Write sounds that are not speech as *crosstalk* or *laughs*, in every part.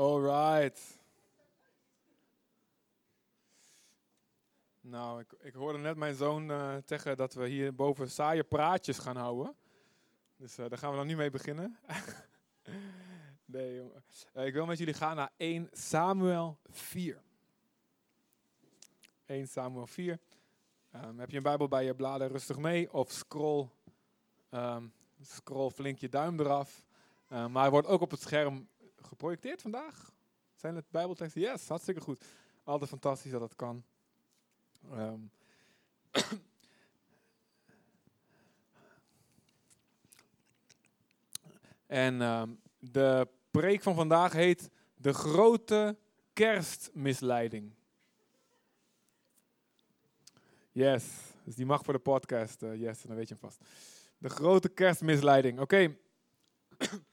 Alright. Nou, ik, ik hoorde net mijn zoon uh, zeggen dat we hier boven saaie praatjes gaan houden. Dus uh, daar gaan we dan nu mee beginnen. *laughs* nee, jongen. Uh, ik wil met jullie gaan naar 1 Samuel 4. 1 Samuel 4. Um, heb je een Bijbel bij je bladen rustig mee of scroll, um, scroll flink je duim eraf. Uh, maar hij wordt ook op het scherm geprojecteerd vandaag. Zijn het Bijbelteksten? Yes, hartstikke goed. Altijd fantastisch dat dat kan. Um, *clears throat* en um, de preek van vandaag heet De grote kerstmisleiding. Yes, dus die mag voor de podcast. Uh, yes, dan weet je hem vast. De grote kerstmisleiding. Oké. *clears throat*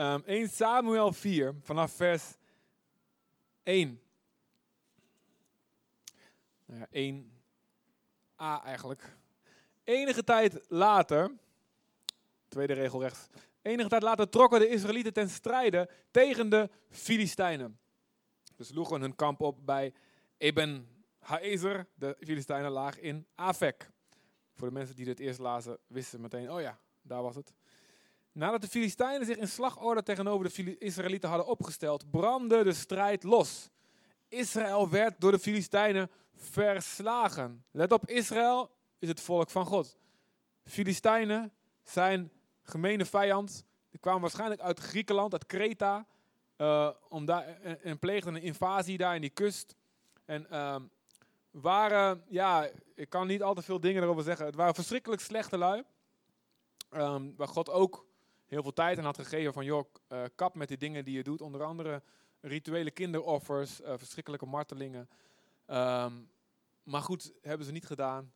um, 1 Samuel 4, vanaf vers 1. Nou ja, 1a eigenlijk. Enige tijd later, tweede regel rechts. Enige tijd later trokken de Israëlieten ten strijde tegen de Filistijnen. Ze sloegen hun kamp op bij Eben Haezer. De Filistijnen laag in Afek. Voor de mensen die dit eerst lazen, wisten meteen, oh ja, daar was het. Nadat de Filistijnen zich in slagorde tegenover de Israëlieten hadden opgesteld, brandde de strijd los. Israël werd door de Filistijnen verslagen. Let op, Israël is het volk van God. Filistijnen zijn gemene vijand. Die kwamen waarschijnlijk uit Griekenland, uit Kreta. Uh, om daar, en, en pleegden een invasie daar in die kust. En uh, waren, ja, ik kan niet al te veel dingen erover zeggen. Het waren verschrikkelijk slechte lui. Um, waar God ook heel veel tijd aan had gegeven van, joh, uh, kap met die dingen die je doet. Onder andere rituele kinderoffers, uh, verschrikkelijke martelingen. Um, maar goed, hebben ze niet gedaan.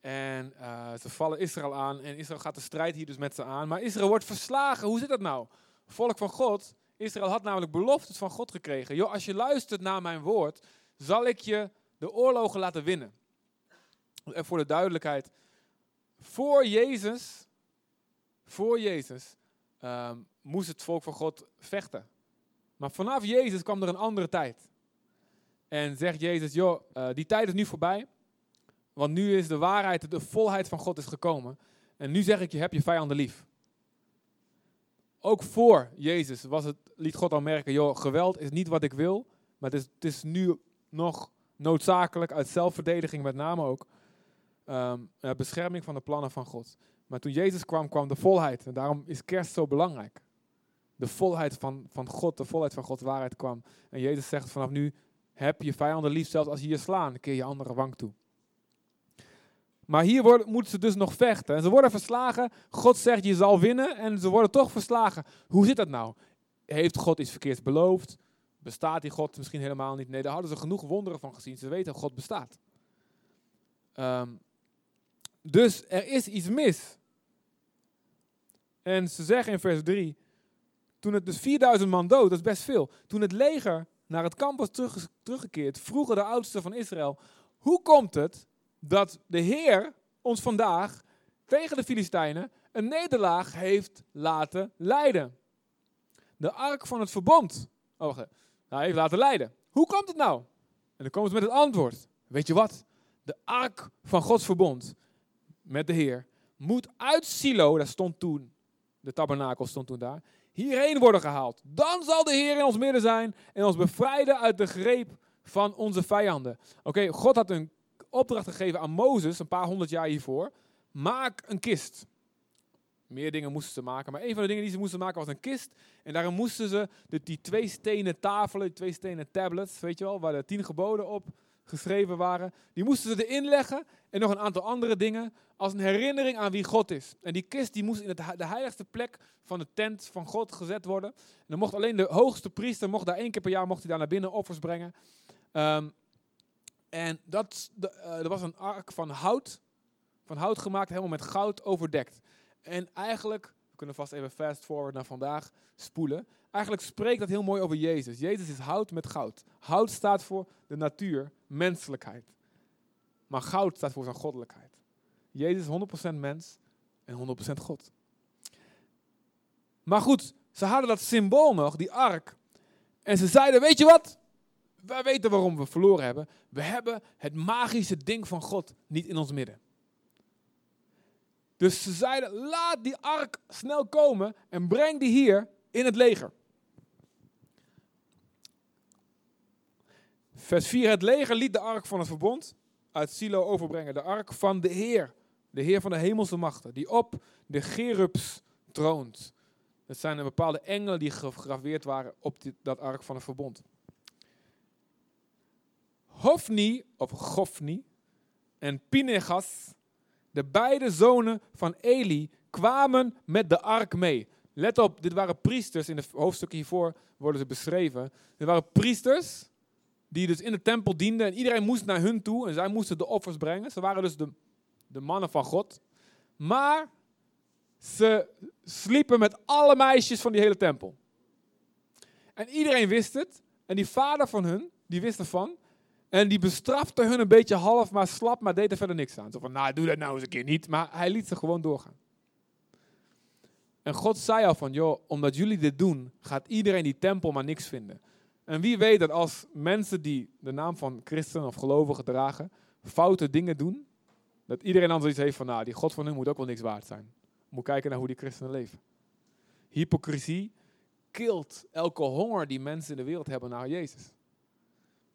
En uh, ze vallen Israël aan en Israël gaat de strijd hier dus met ze aan. Maar Israël wordt verslagen. Hoe zit dat nou? Volk van God. Israël had namelijk beloftes van God gekregen. Joh, als je luistert naar mijn woord, zal ik je de oorlogen laten winnen. En voor de duidelijkheid, voor Jezus, voor Jezus um, moest het volk van God vechten. Maar vanaf Jezus kwam er een andere tijd. En zegt Jezus, joh, uh, die tijd is nu voorbij. Want nu is de waarheid, de volheid van God is gekomen. En nu zeg ik je, heb je vijanden lief. Ook voor Jezus was het, liet God al merken, joh, geweld is niet wat ik wil. Maar het is, het is nu nog noodzakelijk, uit zelfverdediging met name ook. Um, bescherming van de plannen van God. Maar toen Jezus kwam, kwam de volheid. En daarom is kerst zo belangrijk. De volheid van, van God, de volheid van Gods waarheid kwam. En Jezus zegt vanaf nu, heb je vijanden lief, zelfs als je je slaan, keer je andere wang toe. Maar hier moeten ze dus nog vechten. En ze worden verslagen. God zegt, je zal winnen. En ze worden toch verslagen. Hoe zit dat nou? Heeft God iets verkeerds beloofd? Bestaat die God misschien helemaal niet? Nee, daar hadden ze genoeg wonderen van gezien. Ze weten dat God bestaat. Um, dus er is iets mis. En ze zeggen in vers 3, toen het dus 4000 man dood, dat is best veel. Toen het leger naar het kamp was terug, teruggekeerd, vroegen de oudsten van Israël, hoe komt het dat de Heer ons vandaag tegen de Filistijnen een nederlaag heeft laten leiden? De ark van het verbond. Oh, hij heeft laten leiden. Hoe komt het nou? En dan komen ze met het antwoord. Weet je wat? De ark van Gods verbond met de Heer moet uit Silo, daar stond toen, de tabernakel stond toen daar, hierheen worden gehaald. Dan zal de Heer in ons midden zijn en ons bevrijden uit de greep van onze vijanden. Oké, God had een opdracht gegeven aan Mozes een paar honderd jaar hiervoor. Maak een kist. Meer dingen moesten ze maken, maar een van de dingen die ze moesten maken was een kist. En daarin moesten ze de, die twee stenen tafelen, die twee stenen tablets, weet je wel, waar de tien geboden op geschreven waren, die moesten ze erin leggen en nog een aantal andere dingen als een herinnering aan wie God is. En die kist die moest in het, de heiligste plek van de tent van God gezet worden. En dan mocht alleen de hoogste priester, mocht daar één keer per jaar, mocht hij daar naar binnen offers brengen. Um, en dat, de, uh, er was een ark van hout, van hout gemaakt, helemaal met goud overdekt. En eigenlijk, we kunnen vast even fast forward naar vandaag spoelen. Eigenlijk spreekt dat heel mooi over Jezus. Jezus is hout met goud. Hout staat voor de natuur, menselijkheid. Maar goud staat voor zijn goddelijkheid. Jezus is 100% mens en 100% God. Maar goed, ze hadden dat symbool nog, die ark. En ze zeiden, weet je wat? Wij weten waarom we verloren hebben. We hebben het magische ding van God niet in ons midden. Dus ze zeiden, laat die ark snel komen en breng die hier in het leger. Vers 4, het leger liet de ark van het verbond uit Silo overbrengen. De ark van de Heer, de Heer van de hemelse machten, die op de Gerubs troont. Dat zijn een bepaalde engelen die gegraveerd waren op dat ark van het verbond. Hofni, of Gofni, en Pinegas, de beide zonen van Eli, kwamen met de ark mee. Let op, dit waren priesters, in het hoofdstuk hiervoor worden ze beschreven. Dit waren priesters die dus in de tempel dienden en iedereen moest naar hun toe en zij moesten de offers brengen. Ze waren dus de, de mannen van God. Maar ze sliepen met alle meisjes van die hele tempel. En iedereen wist het. En die vader van hun, die wist ervan. En die bestrafte hun een beetje half, maar slap, maar deed er verder niks aan. Zo van, nou, doe dat nou eens een keer niet. Maar hij liet ze gewoon doorgaan. En God zei al van, joh, omdat jullie dit doen, gaat iedereen die tempel maar niks vinden. En wie weet dat als mensen die de naam van christen of gelovigen dragen, foute dingen doen, dat iedereen dan zoiets heeft van, nou, die God van hun moet ook wel niks waard zijn. Moet kijken naar hoe die christenen leven. Hypocrisie kilt elke honger die mensen in de wereld hebben naar Jezus.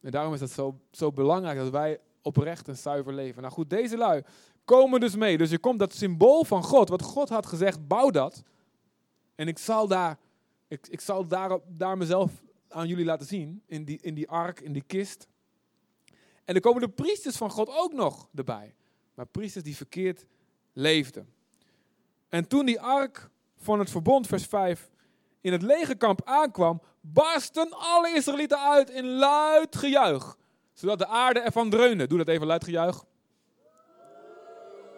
En daarom is het zo, zo belangrijk dat wij oprecht en zuiver leven. Nou goed, deze lui komen dus mee. Dus je komt dat symbool van God, wat God had gezegd, bouw dat. En ik zal daar, ik, ik zal daar, daar mezelf aan jullie laten zien, in die, in die ark, in die kist. En er komen de priesters van God ook nog erbij. Maar priesters die verkeerd leefden. En toen die ark van het verbond, vers 5, in het legerkamp aankwam, barsten alle Israëlieten uit in luid gejuich. Zodat de aarde ervan dreunde. Doe dat even luid gejuich.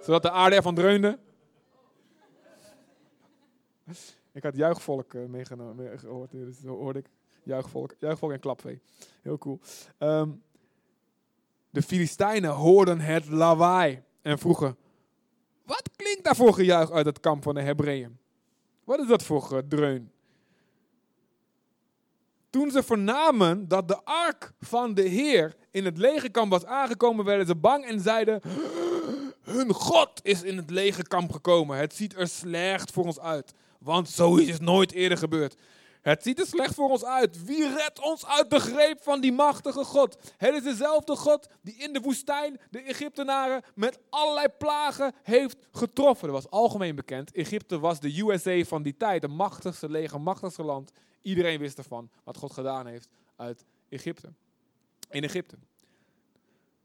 Zodat de aarde ervan dreunde. Ik had juichvolk uh, meegenomen, gehoord, dus dat hoorde ik. Juichvolk, juichvolk en klapvee. Heel cool. Um, de Filistijnen hoorden het lawaai en vroegen: Wat klinkt daar voor gejuich uit het kamp van de Hebreeën? Wat is dat voor gedreun? Toen ze vernamen dat de ark van de Heer in het legerkamp was aangekomen, werden ze bang en zeiden: Hun God is in het legerkamp gekomen. Het ziet er slecht voor ons uit, want zoiets is nooit eerder gebeurd. Het ziet er slecht voor ons uit. Wie redt ons uit de greep van die machtige God? Het is dezelfde God die in de woestijn de Egyptenaren met allerlei plagen heeft getroffen. Dat was algemeen bekend. Egypte was de USA van die tijd, de machtigste leger, machtigste land. Iedereen wist ervan wat God gedaan heeft uit Egypte. In Egypte.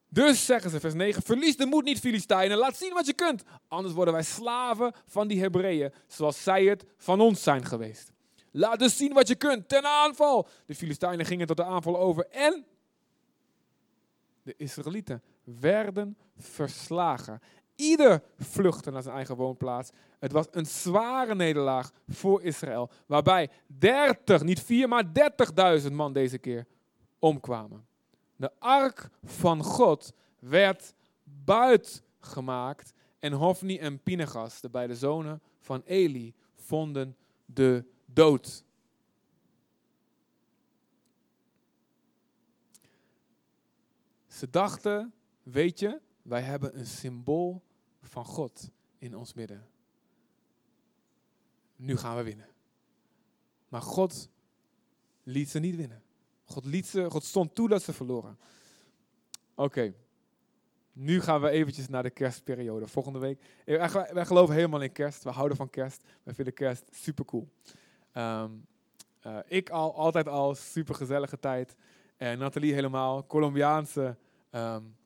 Dus zeggen ze, vers 9, verlies de moed niet, Filistijnen. Laat zien wat je kunt. Anders worden wij slaven van die Hebreeën, zoals zij het van ons zijn geweest. Laat dus zien wat je kunt. Ten aanval. De Filistijnen gingen tot de aanval over. En de Israëlieten werden verslagen. Ieder vluchtte naar zijn eigen woonplaats. Het was een zware nederlaag voor Israël. Waarbij 30, niet 4, maar 30.000 man deze keer omkwamen. De ark van God werd buitgemaakt. En Hofni en Pinegas, de beide zonen van Eli, vonden de dood. Ze dachten, weet je, wij hebben een symbool van God in ons midden. Nu gaan we winnen. Maar God liet ze niet winnen. God, liet ze, God stond toe dat ze verloren. Oké. Nu gaan we eventjes naar de kerstperiode. Volgende week. Wij geloven helemaal in kerst. We houden van kerst. Wij vinden kerst super cool. Um, uh, ik al, altijd al, super gezellige tijd. En Nathalie helemaal, Colombiaanse. Um,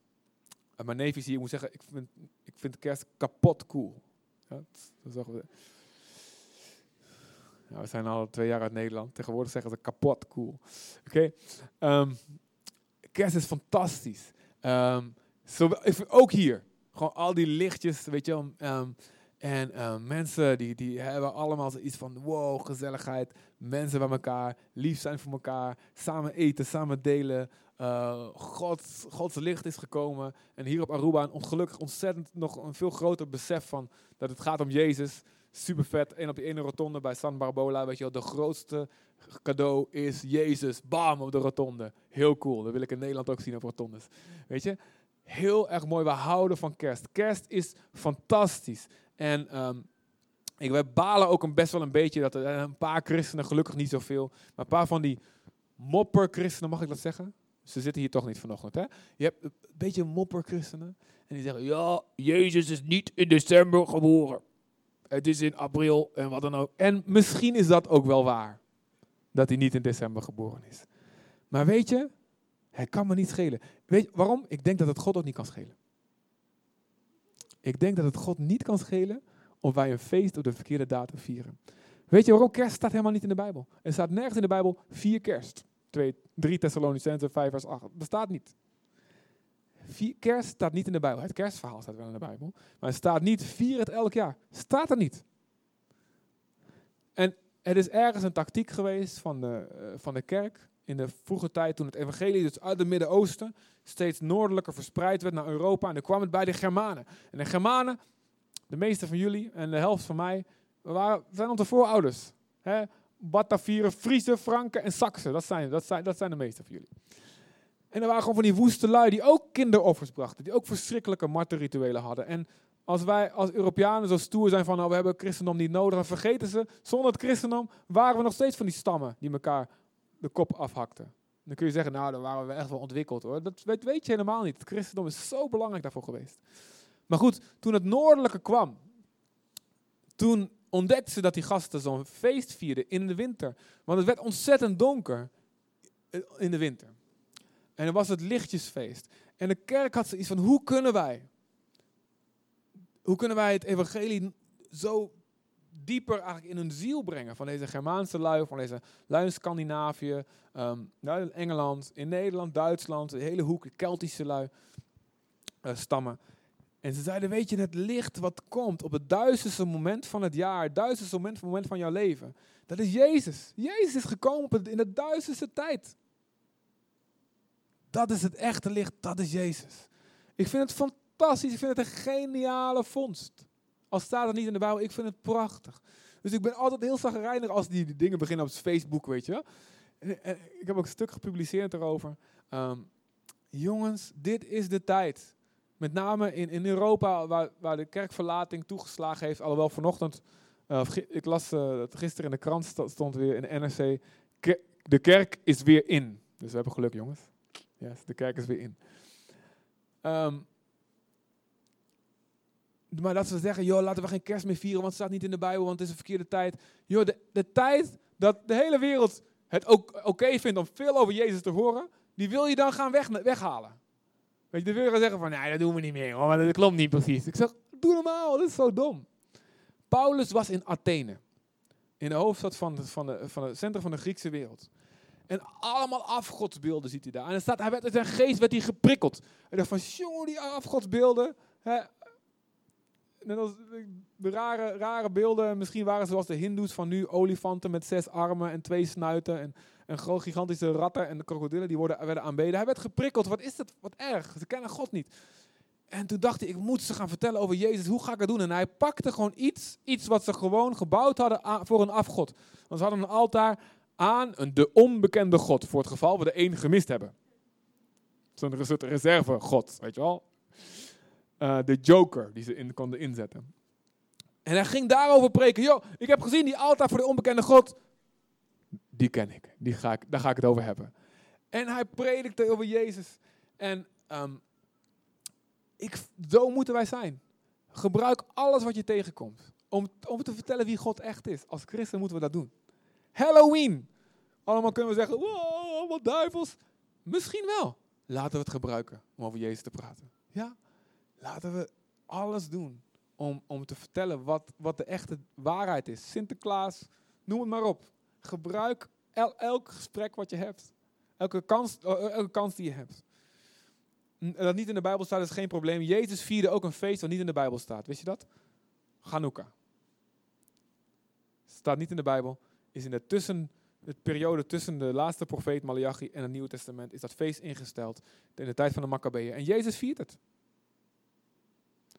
mijn neef is hier, ik moet zeggen, ik vind, ik vind kerst kapot cool. Ja, dat, dat we. We zijn al twee jaar uit Nederland. Tegenwoordig zeggen ze kapot cool. Oké. Um, kerst is fantastisch. Um, zo, ook hier. Gewoon al die lichtjes, weet je wel. En uh, mensen die, die hebben allemaal iets van wow, gezelligheid. Mensen bij elkaar, lief zijn voor elkaar, samen eten, samen delen. Uh, God, Gods licht is gekomen. En hier op Aruba een ongelukkig ontzettend nog een veel groter besef van dat het gaat om Jezus. Super vet. En op die ene rotonde bij San Barbola, weet je wel, de grootste cadeau is Jezus. Bam, op de rotonde. Heel cool. Dat wil ik in Nederland ook zien op rotondes. Weet je? Heel erg mooi. We houden van kerst. Kerst is fantastisch. En ehm, ik, wij balen ook een best wel een beetje dat er een paar christenen, gelukkig niet zoveel, maar een paar van die mopper-christenen, mag ik dat zeggen? Ze zitten hier toch niet vanochtend, hè? Je hebt een beetje mopper-christenen. En die zeggen, ja, Jezus is niet in december geboren. Het is in april en wat dan ook. En misschien is dat ook wel waar. Dat hij niet in december geboren is. Maar weet je, het kan me niet schelen. Weet je waarom? Ik denk dat het God ook niet kan schelen. Ik denk dat het God niet kan schelen of wij een feest op de verkeerde datum vieren. Weet je waarom? Kerst staat helemaal niet in de Bijbel. Er staat nergens in de Bijbel vier kerst. 2, 3 Thessalonicense, 5 vers 8. Dat staat niet. Vier, kerst staat niet in de Bijbel. Het kerstverhaal staat wel in de Bijbel. Maar het staat niet, vier het elk jaar. Staat er niet. En het is ergens een tactiek geweest van de, uh, van de kerk in de vroege tijd toen het evangelie dus uit het Midden-Oosten steeds noordelijker verspreid werd naar Europa. En dan kwam het bij de Germanen. En de Germanen, de meeste van jullie en de helft van mij, we waren, zijn onze voorouders. Hè? Batavieren, Friese, Franken en Saksen. Dat zijn, dat, zijn, dat zijn de meeste van jullie. En er waren gewoon van die woeste lui die ook kinderoffers brachten. Die ook verschrikkelijke martelrituelen hadden. En als wij als Europeanen zo stoer zijn van nou, we hebben christendom niet nodig, dan vergeten ze, zonder het christendom waren we nog steeds van die stammen die elkaar de kop afhakten. Dan kun je zeggen, nou, dan waren we echt wel ontwikkeld hoor. Dat weet, je helemaal niet. Het christendom is zo belangrijk daarvoor geweest. Maar goed, toen het noordelijke kwam, toen ontdekten ze dat die gasten zo'n feest vierden in de winter. Want het werd ontzettend donker in de winter. En dan was het lichtjesfeest. En de kerk had zoiets van, hoe kunnen wij, hoe kunnen wij het evangelie zo dieper eigenlijk in hun ziel brengen van deze Germaanse lui, van deze lui in Scandinavië, um, in Engeland, in Nederland, Duitsland, de hele hoek, Keltische lui, uh, stammen. En ze zeiden, weet je, het licht wat komt op het duizendste moment van het jaar, het duizendste moment, moment van jouw leven, dat is Jezus. Jezus is gekomen in de duizendste tijd. Dat is het echte licht, dat is Jezus. Ik vind het fantastisch, ik vind het een geniale vondst. Al staat het niet in de Bijbel, ik vind het prachtig. Dus ik ben altijd heel zagrijnig als die, dingen beginnen op Facebook, weet je. Ik heb ook een stuk gepubliceerd erover. Um, jongens, dit is de tijd. Met name in, in Europa, waar, waar de kerkverlating toegeslagen heeft. Alhoewel vanochtend, uh, ik las uh, gisteren in de krant stond weer in de NRC. de kerk is weer in. Dus we hebben geluk, jongens. De kerk is weer in. Um, maar dat ze zeggen, joh, laten we geen kerst meer vieren, want het staat niet in de Bijbel, want het is een verkeerde tijd. Joh, de, de tijd dat de hele wereld het ook oké vindt om veel over Jezus te horen, die wil je dan gaan weg, weghalen. Weet je, de wereld zeggen van, nee, dat doen we niet meer, want dat klopt niet precies. Ik zeg, doe normaal, dat is zo dom. Paulus was in Athene, in de hoofdstad van, van, de, van het centrum van de Griekse wereld. En allemaal afgodsbeelden ziet hij daar. En staat, hij werd, zijn geest werd hij geprikkeld. En dacht van, jongen, die afgodsbeelden. Hè, net als de rare, rare beelden. Misschien waren zoals de hindoes van nu olifanten met zes armen en twee snuiten. En, en groot gigantische ratten en de krokodillen die worden, werden aanbeden. Hij werd geprikkeld. Wat is dat? Wat erg. Ze kennen God niet. En toen dacht hij, ik moet ze gaan vertellen over Jezus. Hoe ga ik dat doen? En hij pakte gewoon iets, iets wat ze gewoon gebouwd hadden voor een afgod. Want ze hadden een altaar aan een de onbekende God. Voor het geval we de één gemist hebben. Zo'n soort reserve-God, weet je wel. Uh, de joker die ze in, konden inzetten. En hij ging daarover preken. Yo, ik heb gezien die altaar voor de onbekende God. Die ken ik. Die ga ik daar ga ik het over hebben. En hij predikte over Jezus. En um, ik, zo moeten wij zijn. Gebruik alles wat je tegenkomt. Om, om te vertellen wie God echt is. Als christen moeten we dat doen. Halloween. Allemaal kunnen we zeggen, wow, wat duivels. Misschien wel. Laten we het gebruiken om over Jezus te praten. Ja? Laten we alles doen om, om te vertellen wat, wat de echte waarheid is. Sinterklaas, noem het maar op. Gebruik el, elk gesprek wat je hebt. Elke kans, eh, elke kans die je hebt. Dat niet in de Bijbel staat is geen probleem. Jezus vierde ook een feest wat niet in de Bijbel staat. Wist je dat? Hanukkah. Staat niet in de Bijbel. Is in de tussen de periode tussen de laatste profeet Malachi en het Nieuwe Testament is dat feest ingesteld in de tijd van de Maccabeeën. En Jezus viert het.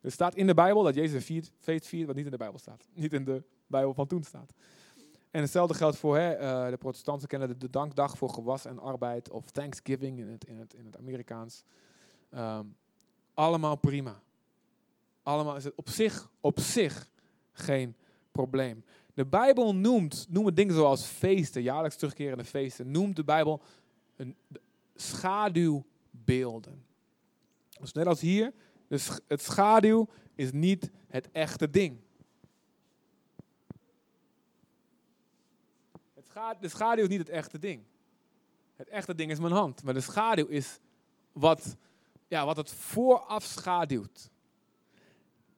Er staat in de Bijbel dat Jezus een feest viert wat niet in de Bijbel staat. *laughs* Niet in de Bijbel van toen staat. En hetzelfde geldt voor hè, uh, de protestanten kennen de, dankdag voor gewas en arbeid. Of Thanksgiving in het, in het, in het Amerikaans. Um, allemaal prima. Allemaal is het op zich, op zich geen probleem. De Bijbel noemt, noemt dingen zoals feesten, jaarlijks terugkerende feesten, noemt de Bijbel een schaduwbeelden. Dus net als hier, dus het schaduw is niet het echte ding. Het de schaduw is niet het echte ding. Het echte ding is mijn hand, maar de schaduw is wat, ja, wat het vooraf schaduwt.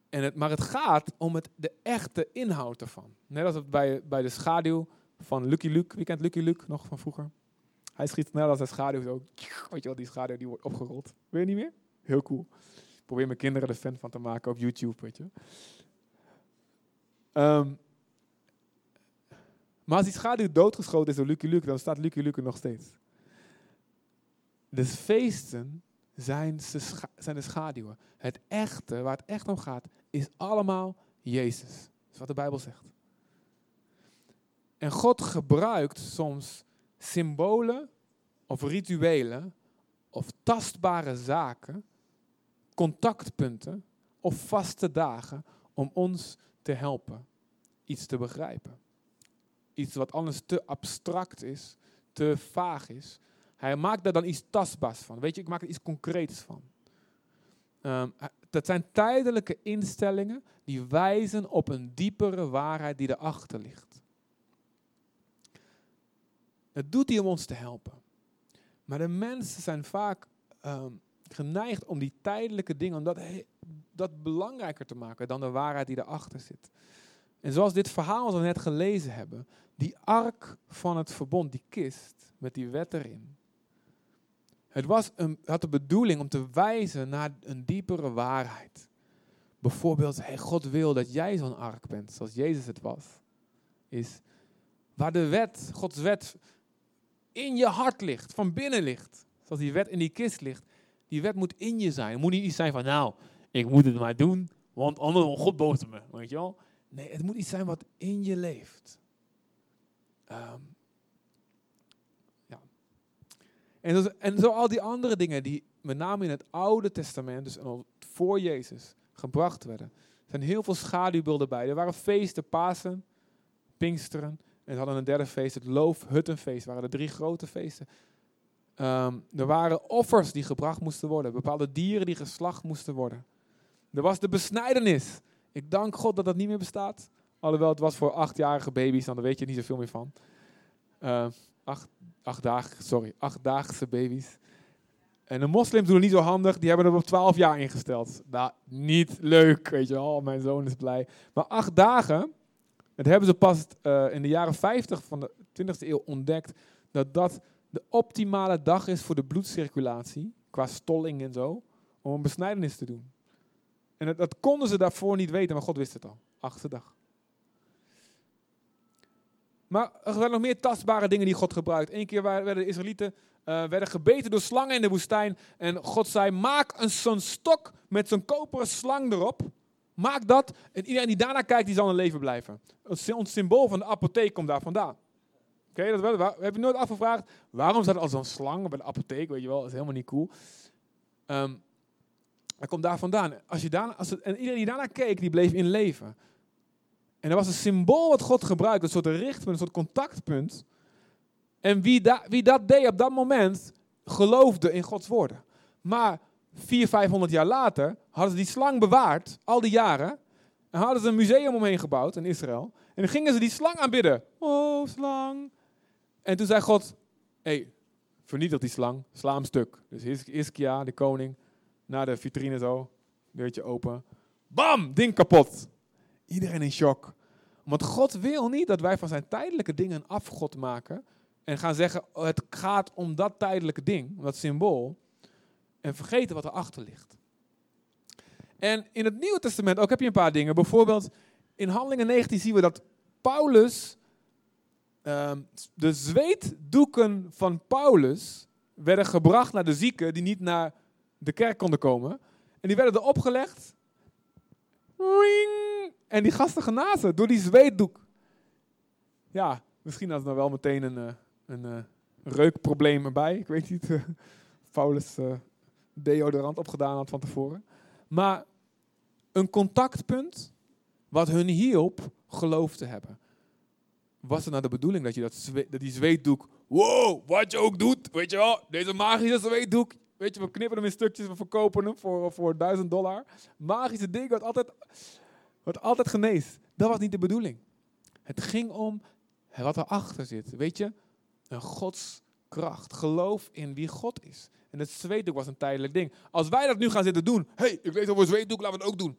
En het, maar het gaat om het, de echte inhoud ervan. Net als bij, bij de schaduw van Lucky Luke. Wie kent Lucky Luke nog van vroeger? Hij schiet snel als een schaduw zo. Weet je wel, die schaduw die wordt opgerold. Weet je niet meer? Heel cool. Probeer mijn kinderen er fan van te maken op YouTube, weet je. Um, maar als die schaduw doodgeschoten is door Lucky Luke, dan staat Lucky Luke nog steeds. De feesten zijn, zijn de schaduwen. Het echte, waar het echt om gaat, is allemaal Jezus. Dat is wat de Bijbel zegt. En God gebruikt soms symbolen of rituelen of tastbare zaken, contactpunten of vaste dagen om ons te helpen iets te begrijpen. Iets wat anders te abstract is, te vaag is. Hij maakt daar dan iets tastbaars van. Weet je, ik maak er iets concreets van. Um, dat zijn tijdelijke instellingen die wijzen op een diepere waarheid die erachter ligt. Dat doet hij om ons te helpen. Maar de mensen zijn vaak um, geneigd om die tijdelijke dingen, om dat, dat belangrijker te maken dan de waarheid die erachter zit. En zoals dit verhaal wat we net gelezen hebben, die ark van het verbond, die kist met die wet erin. Het was een, had de bedoeling om te wijzen naar een diepere waarheid. Bijvoorbeeld, God wil dat jij zo'n ark bent, zoals Jezus het was. Is waar de wet, Gods wet, in je hart ligt, van binnen ligt. Zoals die wet in die kist ligt. Die wet moet in je zijn. Het moet niet iets zijn van, nou, ik moet het maar doen, want anders wordt God boos me. Weet je wel? Nee, het moet iets zijn wat in je leeft. Um, ja. En, dus, en zo al die andere dingen die met name in het Oude Testament, dus voor Jezus, gebracht werden. Er zijn heel veel schaduwbeelden bij. Er waren feesten, Pasen, Pinksteren. En hadden een derde feest, het Loofhuttenfeest. waren er drie grote feesten. Um, er waren offers die gebracht moesten worden. Bepaalde dieren die geslacht moesten worden. Er was de besnijdenis. Ik dank God dat dat niet meer bestaat. Alhoewel het was voor achtjarige baby's, dan weet je niet zoveel meer van. Uh, acht, acht dagen, sorry, achtdaagse baby's. En de moslims doen het niet zo handig, die hebben het op 12 jaar ingesteld. Nou, niet leuk, weet je wel, mijn zoon is blij. Maar acht dagen, dat hebben ze pas uh, in de jaren 50 van de 20e eeuw ontdekt, dat dat de optimale dag is voor de bloedcirculatie, qua stolling en zo, om een besnijdenis te doen. En dat, konden ze daarvoor niet weten, maar God wist het al. Achtste dag. Maar er zijn nog meer tastbare dingen die God gebruikt. Eén keer werden de Israëlieten uh, werden gebeten door slangen in de woestijn. En God zei, maak een zo'n stok met zo'n koperen slang erop. Maak dat. En iedereen die daarna kijkt, die zal in leven blijven. Ons symbool van de apotheek komt daar vandaan. Oké, dat wel. Heb je nooit afgevraagd, waarom staat al zo'n slang bij de apotheek? Weet je wel, dat is helemaal niet cool. Um, dat komt daar vandaan. Als je daarna, als het, en iedereen die daarna keek, die bleef in leven. En er was een symbool wat God gebruikte, een soort richtpunt, een soort contactpunt. En wie, da, wie dat deed op dat moment, geloofde in Gods woorden. Maar 400, 500 jaar later hadden ze die slang bewaard, al die jaren. En hadden ze een museum omheen gebouwd in Israël. En dan gingen ze die slang aanbidden. Oh, slang. En toen zei God, hey, vernietig die slang, sla hem stuk. Dus Iskia, de koning, naar de vitrine zo, deurtje open. Bam, ding kapot. Iedereen in shock. Want God wil niet dat wij van zijn tijdelijke dingen een afgod maken. En gaan zeggen, het gaat om dat tijdelijke ding, dat symbool. En vergeten wat erachter ligt. En in het Nieuwe Testament ook heb je een paar dingen. Bijvoorbeeld in Handelingen 19 zien we dat Paulus, uh, de zweetdoeken van Paulus werden gebracht naar de zieken die niet naar de kerk konden komen. En die werden er opgelegd! En die gasten genazen door die zweetdoek. Ja, misschien had het nou wel meteen een, uh, een uh, reukprobleem erbij. Ik weet niet. Uh, Paulus deodorant opgedaan had van tevoren. Maar een contactpunt wat hun hielp geloof te hebben. Was het nou de bedoeling dat je dat, dat die zweetdoek, wow, wat je ook doet, weet je wel, deze magische zweetdoek, weet je, we knippen hem in stukjes, we verkopen hem voor, voor 1000 dollar. Magische ding wat altijd, wat altijd geneest. Dat was niet de bedoeling. Het ging om wat erachter zit. Weet je, een godskracht. Geloof in wie God is. En het zweetdoek was een tijdelijk ding. Als wij dat nu gaan zitten doen. hey, ik lees over zweetdoek, laten we het ook doen.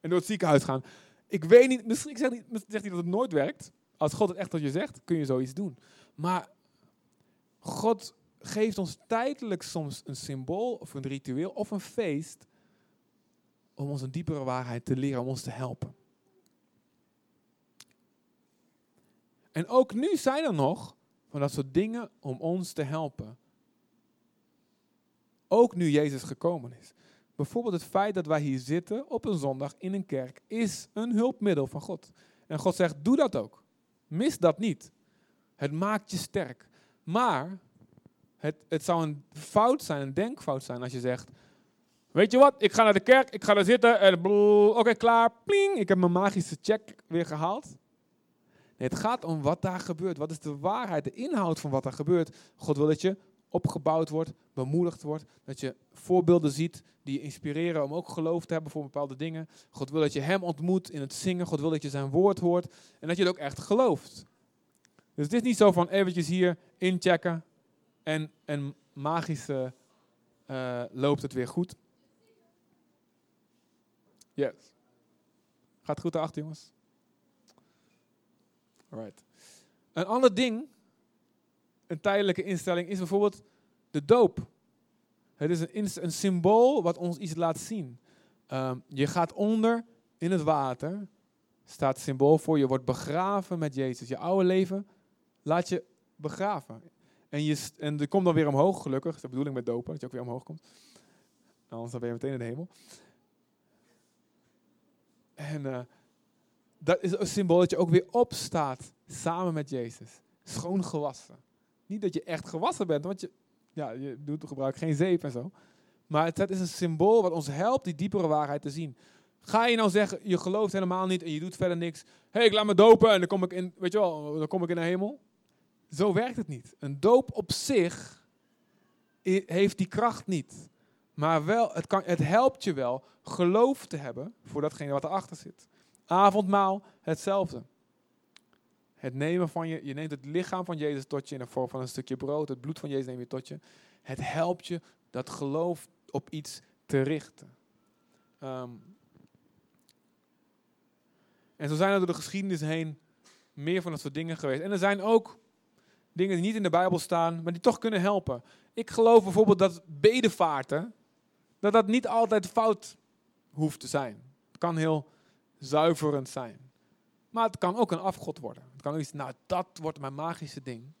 En door het ziekenhuis gaan. Ik weet niet, misschien ik zeg niet, zegt hij dat het nooit werkt. Als God het echt tot je zegt, kun je zoiets doen. Maar God geeft ons tijdelijk soms een symbool of een ritueel of een feest om ons een diepere waarheid te leren, om ons te helpen. En ook nu zijn er nog van dat soort dingen om ons te helpen. Ook nu Jezus gekomen is. Bijvoorbeeld het feit dat wij hier zitten op een zondag in een kerk is een hulpmiddel van God. En God zegt, doe dat ook. Mis dat niet. Het maakt je sterk. Maar het, het zou een fout zijn, een denkfout zijn als je zegt, weet je wat, ik ga naar de kerk, ik ga daar zitten en oké, klaar, pling, ik heb mijn magische check weer gehaald. Nee, het gaat om wat daar gebeurt. Wat is de waarheid, de inhoud van wat daar gebeurt. God wil dat je opgebouwd wordt, bemoedigd wordt. Dat je voorbeelden ziet die je inspireren om ook geloof te hebben voor bepaalde dingen. God wil dat je Hem ontmoet in het zingen. God wil dat je zijn woord hoort en dat je het ook echt gelooft. Dus het is niet zo van eventjes hier inchecken en, en magisch uh, loopt het weer goed. Yes. Gaat goed erachter, jongens? Alright. Een ander ding, een tijdelijke instelling, is bijvoorbeeld de doop. Het is een, een symbool wat ons iets laat zien. Um, je gaat onder in het water, staat symbool voor, je wordt begraven met Jezus. Je oude leven laat je begraven. En, je, en er komt dan weer omhoog, gelukkig. Dat is de bedoeling met dopen, dat je ook weer omhoog komt. Anders dan ben je meteen in de hemel. En uh, dat is een symbool dat je ook weer opstaat samen met Jezus. Schoon gewassen. Niet dat je echt gewassen bent, want je, ja, je doet gebruik geen zeep en zo. Maar het is een symbool wat ons helpt die diepere waarheid te zien. Ga je nou zeggen, je gelooft helemaal niet en je doet verder niks. Hey, ik laat me dopen en dan kom ik in, weet je wel, dan kom ik in de hemel. Zo werkt het niet. Een doop op zich heeft die kracht niet. Maar wel, het, kan, het helpt je wel geloof te hebben voor datgene wat erachter zit. Avondmaal, hetzelfde. Het nemen van je, je neemt het lichaam van Jezus tot je in de vorm van een stukje brood. Het bloed van Jezus neem je tot je. Het helpt je dat geloof op iets te richten. Um, en zo zijn er door de geschiedenis heen meer van dat soort dingen geweest. En er zijn ook dingen die niet in de Bijbel staan, maar die toch kunnen helpen. Ik geloof bijvoorbeeld dat bedevaarten, dat dat niet altijd fout hoeft te zijn. Het kan heel zuiverend zijn. Maar het kan ook een afgod worden. Het kan ook iets, nou dat wordt mijn magische ding.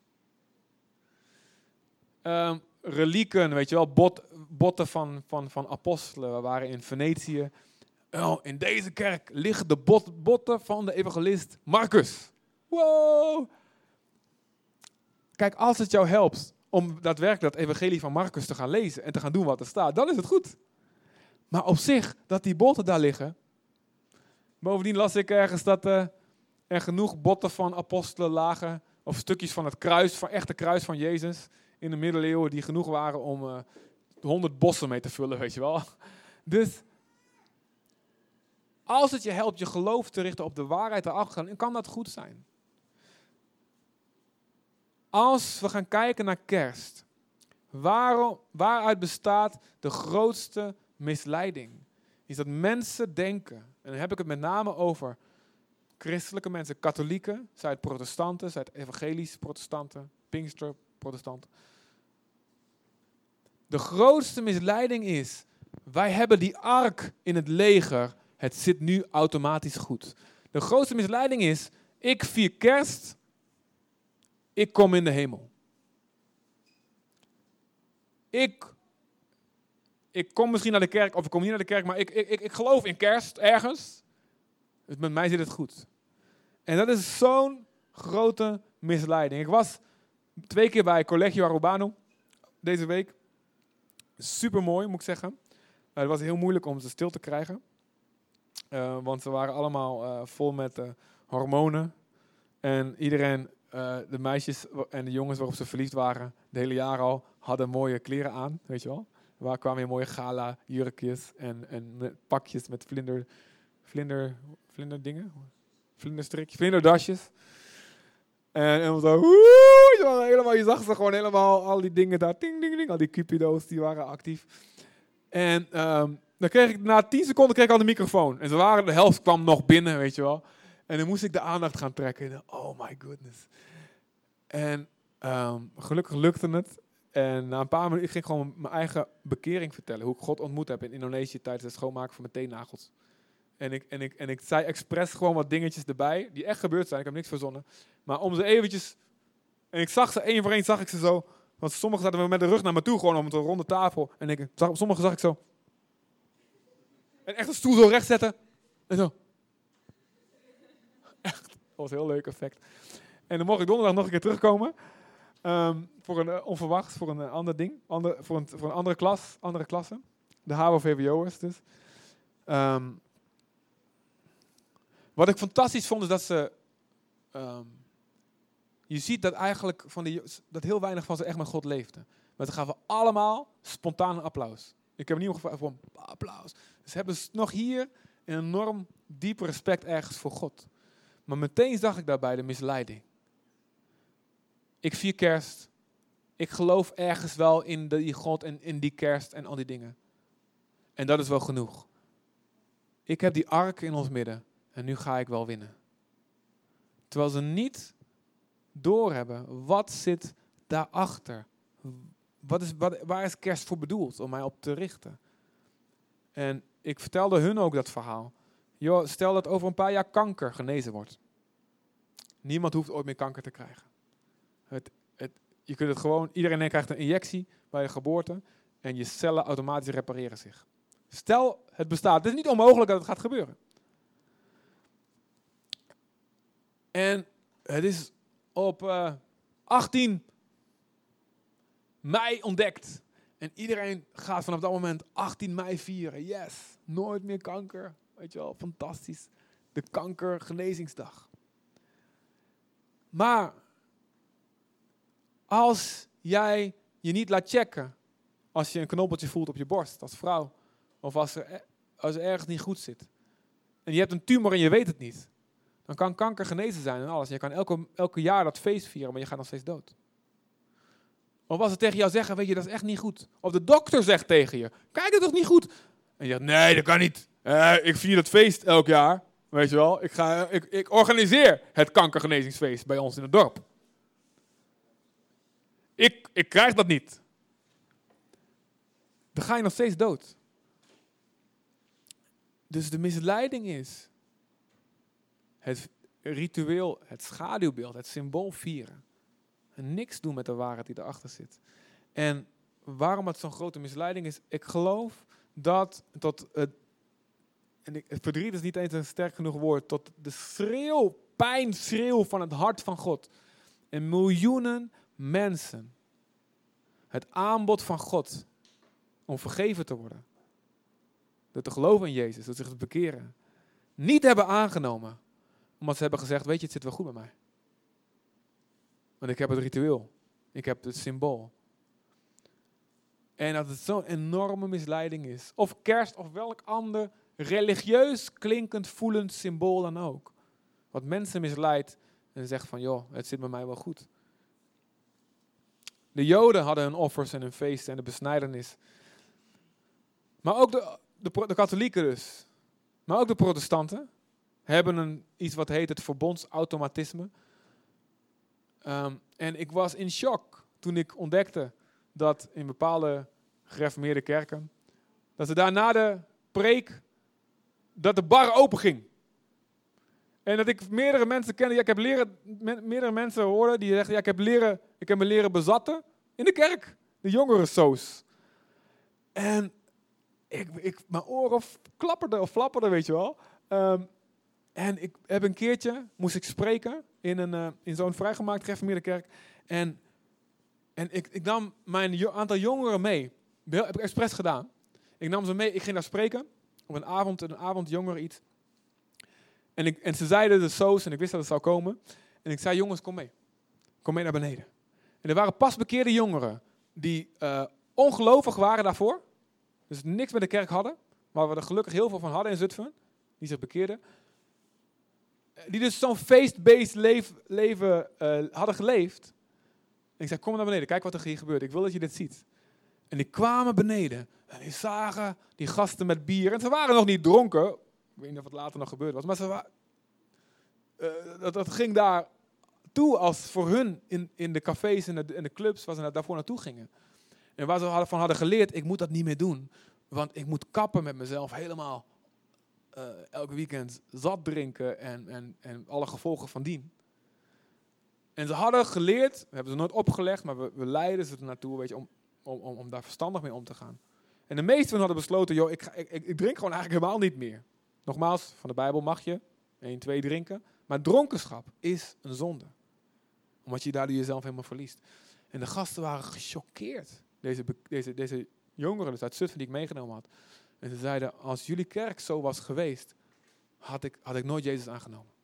Um, relieken, weet je wel, bot, botten van, van, van apostelen. We waren in Venetië. Oh, in deze kerk liggen de bot, botten van de evangelist Marcus. Wow! Kijk, als het jou helpt om daadwerkelijk dat evangelie van Marcus te gaan lezen en te gaan doen wat er staat, dan is het goed. Maar op zich, dat die botten daar liggen, Bovendien las ik ergens dat uh, er genoeg botten van apostelen lagen, of stukjes van het kruis, van echte kruis van Jezus in de middeleeuwen, die genoeg waren om uh, honderd bossen mee te vullen, weet je wel. Dus als het je helpt je geloof te richten op de waarheid erachter, dan kan dat goed zijn. Als we gaan kijken naar kerst, waarom, waaruit bestaat de grootste misleiding? Is dat mensen denken en dan heb ik het met name over christelijke mensen, katholieken, zij het protestanten, zij het evangelisch protestanten, pinkster protestanten. De grootste misleiding is, wij hebben die ark in het leger, het zit nu automatisch goed. De grootste misleiding is, ik vier kerst, ik kom in de hemel. Ik, ik kom misschien naar de kerk of ik kom niet naar de kerk, maar ik, ik, ik geloof in kerst ergens. Met mij zit het goed. En dat is zo'n grote misleiding. Ik was twee keer bij Collegio Arubano deze week. Super mooi, moet ik zeggen. Maar het was heel moeilijk om ze stil te krijgen. Uh, want ze waren allemaal uh, vol met uh, hormonen. En iedereen, de meisjes en de jongens waarop ze verliefd waren, de hele jaar al, hadden mooie kleren aan, weet je wel. Waar kwamen weer mooie gala jurkjes en, en pakjes met vlinder, vlinder, vlinder dingen, vlinderstrikjes, vlinderdasjes. En, en zo, woe, helemaal, je zag ze gewoon helemaal, al die dingen daar, ding, ding, ding, al die cupido's, die waren actief. En um, dan kreeg ik na 10 seconden kreeg ik al de microfoon. En ze waren, de helft kwam nog binnen, weet je wel. En dan moest ik de aandacht gaan trekken. En oh my goodness. En um, gelukkig lukte het. En na een paar minuten, ik ging gewoon mijn eigen bekering vertellen. Hoe ik God ontmoet heb in Indonesië tijdens het schoonmaken van mijn teennagels. En ik, en, ik, en ik zei expres gewoon wat dingetjes erbij, die echt gebeurd zijn. Ik heb niks verzonnen. Maar om ze eventjes... En ik zag ze, één voor één zag ik ze zo. Want sommigen zaten we met de rug naar me toe, gewoon om een ronde tafel. En ik, zag, sommigen zag ik zo. En echt een stoel zo recht zetten. En zo. Echt, dat was een heel leuk effect. En dan mocht ik donderdag nog een keer terugkomen. Um, voor een uh, onverwacht, voor een uh, ander ding. Ander, voor, een, voor een andere klas, andere klasse. De HAVO-VWO'ers dus. Um, wat ik fantastisch vond is dat ze... Um, je ziet dat eigenlijk van die, dat heel weinig van ze echt met God leefden. Maar ze gaven allemaal spontaan een applaus. Ik heb niemand gevraagd voor applaus. Ze hebben nog hier een enorm diep respect ergens voor God. Maar meteen zag ik daarbij de misleiding. Ik vier kerst. Ik geloof ergens wel in die God en in die kerst en al die dingen. En dat is wel genoeg. Ik heb die ark in ons midden en nu ga ik wel winnen. Terwijl ze niet doorhebben wat zit daarachter. Wat is, wat, waar is kerst voor bedoeld om mij op te richten? En ik vertelde hun ook dat verhaal. Joh, stel dat over een paar jaar kanker genezen wordt. Niemand hoeft ooit meer kanker te krijgen. Het, het, je kunt het gewoon, iedereen krijgt een injectie bij je geboorte en je cellen automatisch repareren zich. Stel het bestaat. Het is niet onmogelijk dat het gaat gebeuren. En het is op uh, eh, 18 mei ontdekt. En iedereen gaat vanaf dat moment 18 mei vieren. Yes, nooit meer kanker. Weet je wel, fantastisch. De kankergenezingsdag. Maar als jij je niet laat checken, als je een knobbeltje voelt op je borst als vrouw, of als er, als er ergens niet goed zit, en je hebt een tumor en je weet het niet, dan kan kanker genezen zijn en alles. Je kan elke, elke jaar dat feest vieren, maar je gaat nog steeds dood. Of als ze tegen jou zeggen, weet je, dat is echt niet goed. Of de dokter zegt tegen je, kijk, dat is toch niet goed? En je zegt, nee, dat kan niet. Uh, ik vier dat feest elk jaar. Weet je wel, ik, ga, ik, ik organiseer het kankergenezingsfeest bij ons in het dorp. Ik, ik krijg dat niet. Dan ga je nog steeds dood. Dus de misleiding is het ritueel, het schaduwbeeld, het symbool vieren. En niks doen met de waarheid die erachter zit. En waarom het zo'n grote misleiding is, ik geloof dat tot het, en het verdriet is niet eens een sterk genoeg woord, tot de schreeuw, pijn, schreeuw van het hart van God. En miljoenen mensen het aanbod van God om vergeven te worden, door te geloven in Jezus, door zich te bekeren, niet hebben aangenomen, omdat ze hebben gezegd, weet je, het zit wel goed met mij. Want ik heb het ritueel. Ik heb het symbool. En dat het zo'n enorme misleiding is. Of kerst of welk ander religieus klinkend voelend symbool dan ook. Wat mensen misleidt en zegt van joh, het zit met mij wel goed. De Joden hadden hun offers en hun feesten en de besnijdenis. Maar ook de, de, de katholieken dus. Maar ook de protestanten hebben een, iets wat heet het verbondsautomatisme. Um, en ik was in shock toen ik ontdekte dat in bepaalde gereformeerde kerken, dat ze daar na de preek, dat de bar open ging. En dat ik meerdere mensen kende, ja, ik heb leren, meerdere mensen horen die zeggen, ja, ik heb, leren, ik heb me leren bezatten in de kerk. De jongere soos. En ik, ik, mijn oren klapperden of flapperden, weet je wel. Ehm, en ik heb een keertje, moest ik spreken in, een, uh, in zo'n vrijgemaakt gereformeerde kerk. En, en ik, ik nam mijn aantal jongeren mee. Heb ik expres gedaan. Ik nam ze mee, ik ging daar spreken. Op een avond, een avond jongeren iets. En, ik, en ze zeiden de soos en ik wist dat het zou komen. En ik zei, jongens, kom mee. Kom mee naar beneden. En er waren pas bekeerde jongeren die uh, ongelovig waren daarvoor. Dus niks met de kerk hadden. Maar we er gelukkig heel veel van hadden in Zutphen. Die zich bekeerden. Die dus zo'n feest-based leven uh, hadden geleefd. Ik zei, kom naar beneden, kijk wat er hier gebeurt. Ik wil dat je dit ziet. En die kwamen beneden. En die zagen die gasten met bier. En ze waren nog niet dronken. Ik weet niet of het later nog gebeurd was. Maar ze waren, uh, dat, dat ging daar toe als voor hun in, in de cafés en de clubs waar ze daarvoor naartoe gingen. En waar ze van hadden geleerd, ik moet dat niet meer doen. Want ik moet kappen met mezelf helemaal uh, elke weekend zat drinken en, en, en alle gevolgen van dien. En ze hadden geleerd, we hebben ze nooit opgelegd, maar we, we leiden ze er naartoe weet je, om, om, om, om daar verstandig mee om te gaan. En de meesten hadden besloten, joh, ik, ik, ik, drink gewoon eigenlijk helemaal niet meer. Nogmaals, van de Bijbel mag je 1, 2 drinken. Maar dronkenschap is een zonde. Omdat je daardoor jezelf helemaal verliest. En de gasten waren gechoqueerd. Deze, deze, deze jongeren dus uit Zutphen die ik meegenomen had. En ze zeiden, als jullie kerk zo was geweest, had ik, had ik nooit Jezus aangenomen.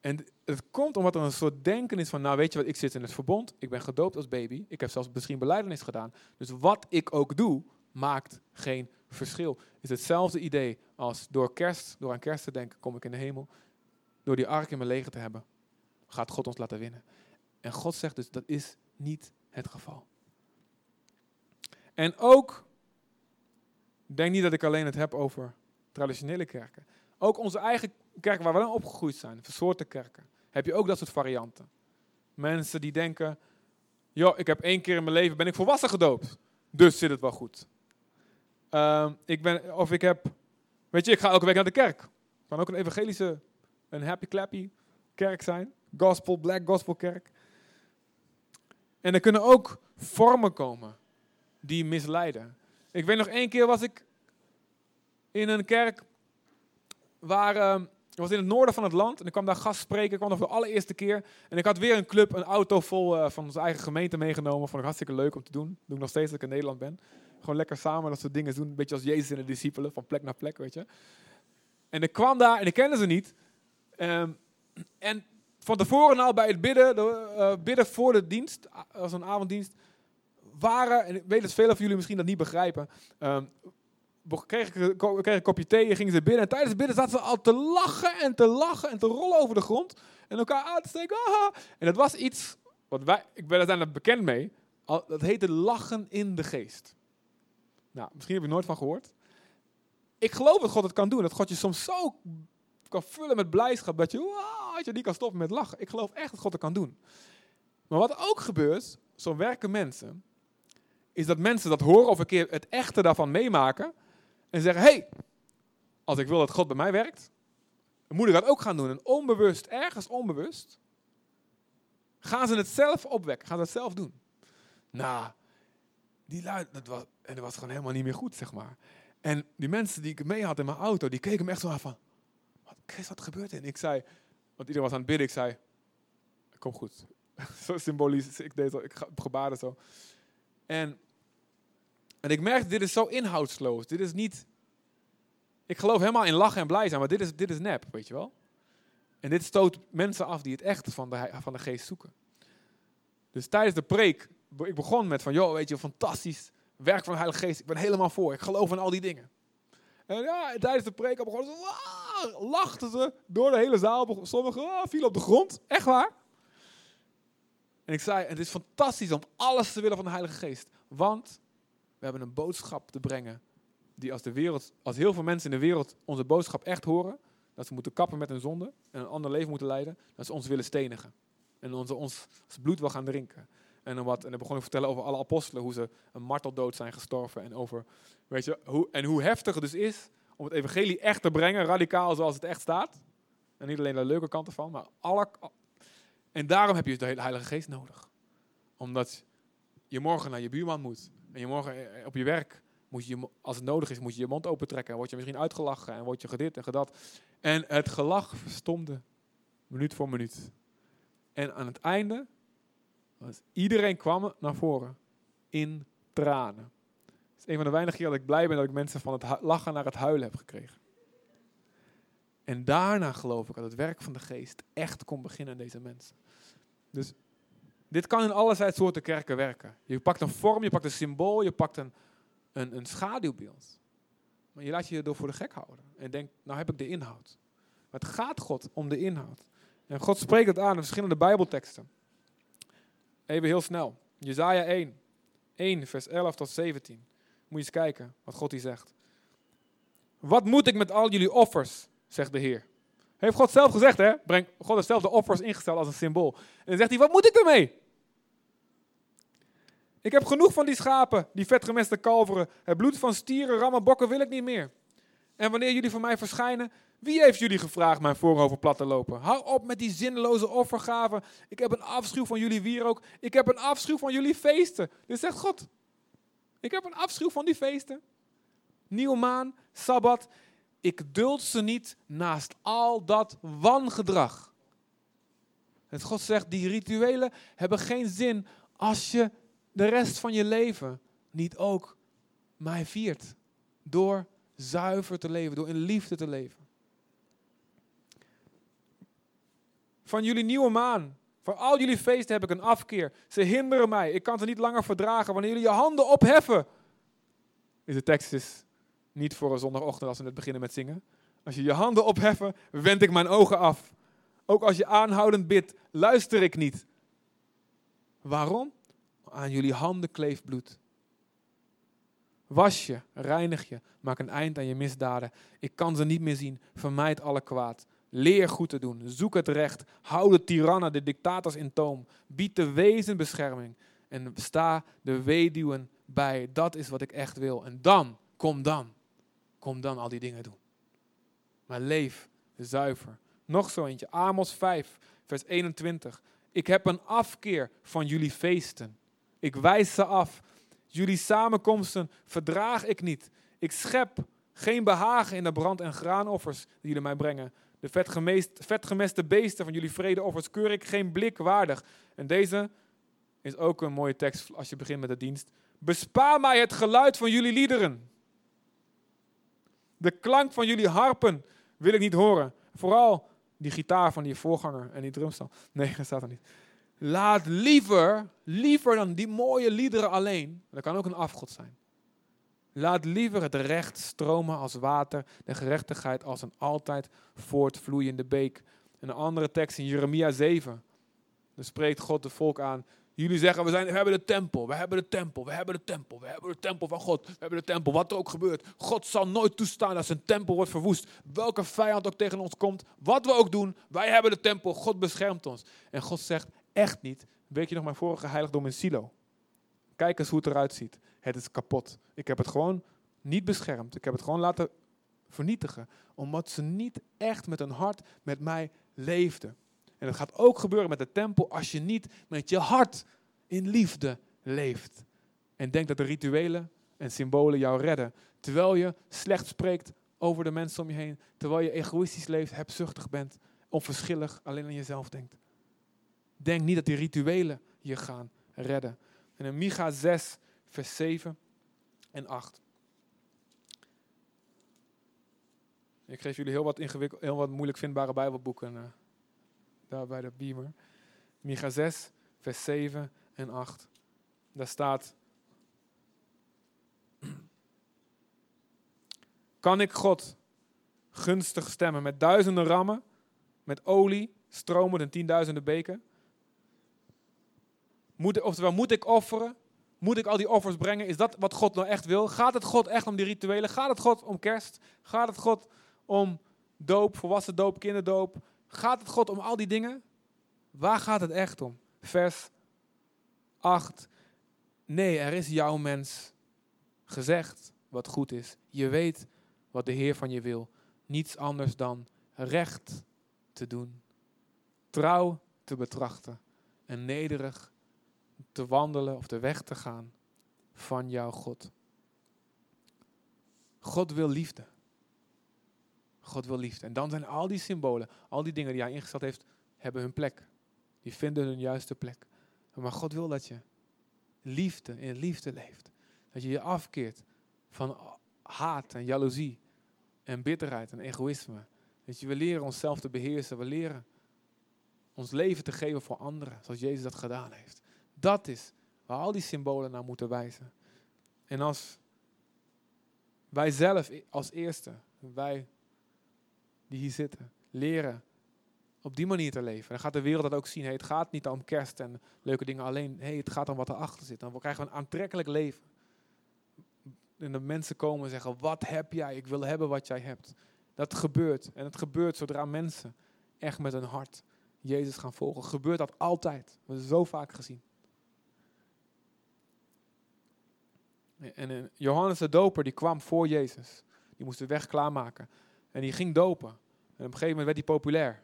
En het komt omdat er een soort denken is van, nou weet je wat, ik zit in het verbond, ik ben gedoopt als baby, ik heb zelfs misschien beleidenis gedaan. Dus wat ik ook doe, maakt geen verschil. Het is hetzelfde idee als door kerst, door aan kerst te denken, kom ik in de hemel. Door die ark in mijn leger te hebben, gaat God ons laten winnen. En God zegt dus, dat is niet het geval. En ook, denk niet dat ik alleen het heb over traditionele kerken. Ook onze eigen kerken waar we dan opgegroeid zijn, versoorte kerken, heb je ook dat soort varianten. Mensen die denken, joh, ik heb één keer in mijn leven ben ik volwassen gedoopt, dus zit het wel goed. Uh, ik ben, of ik heb, weet je, ik ga elke week naar de kerk. Kan ook een evangelische, een happy clappy kerk zijn. Gospel, black gospel kerk. En er kunnen ook vormen komen die misleiden. Ik weet nog één keer was ik in een kerk waar, ik was in het noorden van het land en ik kwam daar gast spreken. Ik kwam nog voor de allereerste keer. En ik had weer een club, een auto vol uh, van onze eigen gemeente meegenomen. Vond ik hartstikke leuk om te doen. Dat doe ik nog steeds als ik in Nederland ben. Gewoon lekker samen dat soort dingen doen. Een beetje als Jezus en de discipelen, van plek naar plek, weet je. En ik kwam daar en ik kende ze niet. Um, en van tevoren al bij het bidden, de, uh, bidden voor de dienst, als een avonddienst, waren, en ik weet dat velen van jullie misschien dat niet begrijpen, um, kreeg ik, kreeg een kopje thee en gingen ze binnen. En tijdens het zaten ze al te lachen en te lachen en te rollen over de grond. En elkaar aan te steken. En dat was iets, wat wij, ik ben daar bekend mee, dat heette lachen in de geest. Nou, misschien heb je er nooit van gehoord. Ik geloof dat God het kan doen. Dat God je soms zo kan vullen met blijdschap dat je, wow, je niet kan stoppen met lachen. Ik geloof echt dat God het kan doen. Maar wat ook gebeurt, zo werken mensen, is dat mensen dat horen of een keer het echte daarvan meemaken en zeggen, hey, als ik wil dat God bij mij werkt, dan moet ik dat ook gaan doen. En onbewust, ergens onbewust, gaan ze het zelf opwekken, gaan ze het zelf doen. Nou, die luid, dat was, en dat was gewoon helemaal niet meer goed, zeg maar. En die mensen die ik mee had in mijn auto, die keken me echt zo aan van, wat, Chris, wat gebeurt er? En ik zei, want iedereen was aan het bidden, ik zei, kom goed. *laughs* zo symbolisch, ik deed zo, ik gebaarde zo. En, en ik merkte, dit is zo inhoudsloos. Dit is niet... Ik geloof helemaal in lachen en blij zijn, maar dit is, dit is nep, weet je wel. En dit stoot mensen af die het echt van de, van de geest zoeken. Dus tijdens de preek, ik begon met van, joh, weet je, fantastisch werk van de Heilige Geest. Ik ben helemaal voor. Ik geloof in al die dingen. En ja, tijdens de preek begonnen ze, lachten ze door de hele zaal. Sommigen ah, vielen op de grond. Echt waar. En ik zei, het is fantastisch om alles te willen van de Heilige Geest. Want we hebben een boodschap te brengen. Die als, de wereld, als heel veel mensen in de wereld onze boodschap echt horen. Dat ze moeten kappen met hun zonde. En een ander leven moeten leiden. Dat ze ons willen stenigen. En onze, ons, bloed wil gaan drinken. En dan, wat, en dan begon ik te vertellen over alle apostelen. Hoe ze een marteldood zijn gestorven. En, over, weet je, hoe, en hoe heftig het dus is om het evangelie echt te brengen. Radicaal zoals het echt staat. En niet alleen de leuke kanten van. Maar alle, en daarom heb je de Heilige Geest nodig. Omdat je morgen naar je buurman moet. En je morgen eh, op je werk moet je, als het nodig is, moet je je mond opentrekken. En word je misschien uitgelachen en word je gedit en gedat. En het gelach verstomde, minuut voor minuut. En aan het einde, was iedereen kwam naar voren in tranen. Het is een van de weinige keer dat ik blij ben dat ik mensen van het lachen naar het huilen heb gekregen. En daarna geloof ik dat het werk van de geest echt kon beginnen in deze mensen. Dus dit kan in allerlei soorten kerken werken. Je pakt een vorm, je pakt een symbool, je pakt een, een, een schaduwbeeld. Maar je laat je door voor de gek houden. En denkt, nou heb ik de inhoud. Maar het gaat God om de inhoud. En God spreekt het aan in verschillende Bijbelteksten. Even heel snel. Jezaja 1. 1, vers 11 tot 17. Moet je eens kijken wat God hier zegt. Wat moet ik met al jullie offers, zegt de Heer. Heeft God zelf gezegd, hè? Breng, God heeft zelf de offers ingesteld als een symbool. En dan zegt hij, wat moet ik ermee? Ik heb genoeg van die schapen, die vetgemeste kalveren. Het bloed van stieren, rammen, bokken wil ik niet meer. En wanneer jullie voor mij verschijnen, wie heeft jullie gevraagd mijn voorhoofd plat te lopen? Hou op met die zinloze offergaven. Ik heb een afschuw van jullie wierook. Ik heb een afschuw van jullie feesten. Dit zegt God. Ik heb een afschuw van die feesten. Nieuwe maan, Sabbat. Ik duld ze niet naast al dat wangedrag. Het God zegt, die rituelen hebben geen zin als je de rest van je leven niet ook mij viert. Door zuiver te leven, door in liefde te leven. Van jullie nieuwe maan, voor al jullie feesten heb ik een afkeer. Ze hinderen mij. Ik kan ze niet langer verdragen. Wanneer jullie je handen opheffen. Is de tekst is niet voor een zondagochtend als we net beginnen met zingen. Als je je handen opheffen, wend ik mijn ogen af. Ook als je aanhoudend bidt, luister ik niet. Waarom? Aan jullie handen kleeft bloed. Was je, reinig je, maak een eind aan je misdaden. Ik kan ze niet meer zien, vermijd alle kwaad. Leer goed te doen, zoek het recht, hou de tirannen, de dictators in toom. Bied de wezen bescherming en sta de weduwen bij. Dat is wat ik echt wil. En dan, kom dan, kom dan al die dingen doen. Maar leef zuiver. Nog zo eentje, Amos 5, vers 21. Ik heb een afkeer van jullie feesten. Ik wijs ze af. Jullie samenkomsten verdraag ik niet. Ik schep geen behagen in de brand- en graanoffers die jullie mij brengen. De vetgemeste beesten van jullie vredeoffers keur ik geen blik waardig. En deze is ook een mooie tekst als je begint met de dienst. Bespaar mij het geluid van jullie liederen. De klank van jullie harpen wil ik niet horen. Vooral die gitaar van die voorganger en die drumstel. Nee, *laughs* dat staat er niet. Laat liever, liever dan die mooie liederen alleen, dat kan ook een afgod zijn. Laat liever het recht stromen als water, de gerechtigheid als een altijd voortvloeiende beek. En een andere tekst in Jeremia 7. Dan spreekt God de volk aan. Jullie zeggen, we, zijn, we hebben de tempel, we hebben de tempel, we hebben de tempel, we hebben de tempel van God, we hebben de tempel, wat er ook gebeurt. God zal nooit toestaan dat zijn tempel wordt verwoest. Welke vijand ook tegen ons komt, wat we ook doen, wij hebben de tempel, God beschermt ons. En God zegt, echt niet. Weet je nog mijn vorige heiligdom in Silo? Kijk eens hoe het eruit ziet. Het is kapot. Ik heb het gewoon niet beschermd. Ik heb het gewoon laten vernietigen. Omdat ze niet echt met hun hart met mij leefden. En dat gaat ook gebeuren met de tempel als je niet met je hart in liefde leeft. En denkt dat de rituelen en symbolen jou redden. Terwijl je slecht spreekt over de mensen om je heen. Terwijl je egoïstisch leeft, hebzuchtig bent, onverschillig, alleen aan jezelf denkt. Denk niet dat die rituelen je gaan redden. En in Micha 6, vers 7 en 8. Ik geef jullie heel wat, ingewikkeld, heel wat moeilijk vindbare Bijbelboeken uh, daar bij de Beamer. Micha 6, vers 7 en 8. Daar staat: Kan ik God gunstig stemmen met duizenden rammen, met olie, stromen en tienduizenden beken? Moet, oftewel, moet ik offeren? Moet ik al die offers brengen? Is dat wat God nou echt wil? Gaat het God echt om die rituelen? Gaat het God om kerst? Gaat het God om doop, volwassen doop, kinderdoop? Gaat het God om al die dingen? Waar gaat het echt om? Vers 8. Nee, er is jouw mens gezegd wat goed is. Je weet wat de Heer van je wil. Niets anders dan recht te doen, trouw te betrachten en nederig te wandelen of de weg te gaan van jouw God. God wil liefde. God wil liefde. En dan zijn al die symbolen, al die dingen die hij ingesteld heeft, hebben hun plek. Die vinden hun juiste plek. Maar God wil dat je liefde in liefde leeft. Dat je je afkeert van haat en jaloezie en bitterheid en egoïsme. Dat je, we leren onszelf te beheersen. We leren ons leven te geven voor anderen, zoals Jezus dat gedaan heeft. Dat is waar al die symbolen naar moeten wijzen. En als wij zelf als eerste, wij die hier zitten, leren op die manier te leven, dan gaat de wereld dat ook zien. Hey, het gaat niet om kerst en leuke dingen alleen. Hey, het gaat om wat erachter zit. Dan krijgen we een aantrekkelijk leven. En de mensen komen en zeggen, wat heb jij? Ik wil hebben wat jij hebt. Dat gebeurt. En het gebeurt zodra mensen echt met hun hart Jezus gaan volgen. Gebeurt dat altijd. We hebben het zo vaak gezien. En Johannes de Doper die kwam voor Jezus. Die moest de weg klaarmaken. En die ging dopen. En op een gegeven moment werd hij populair.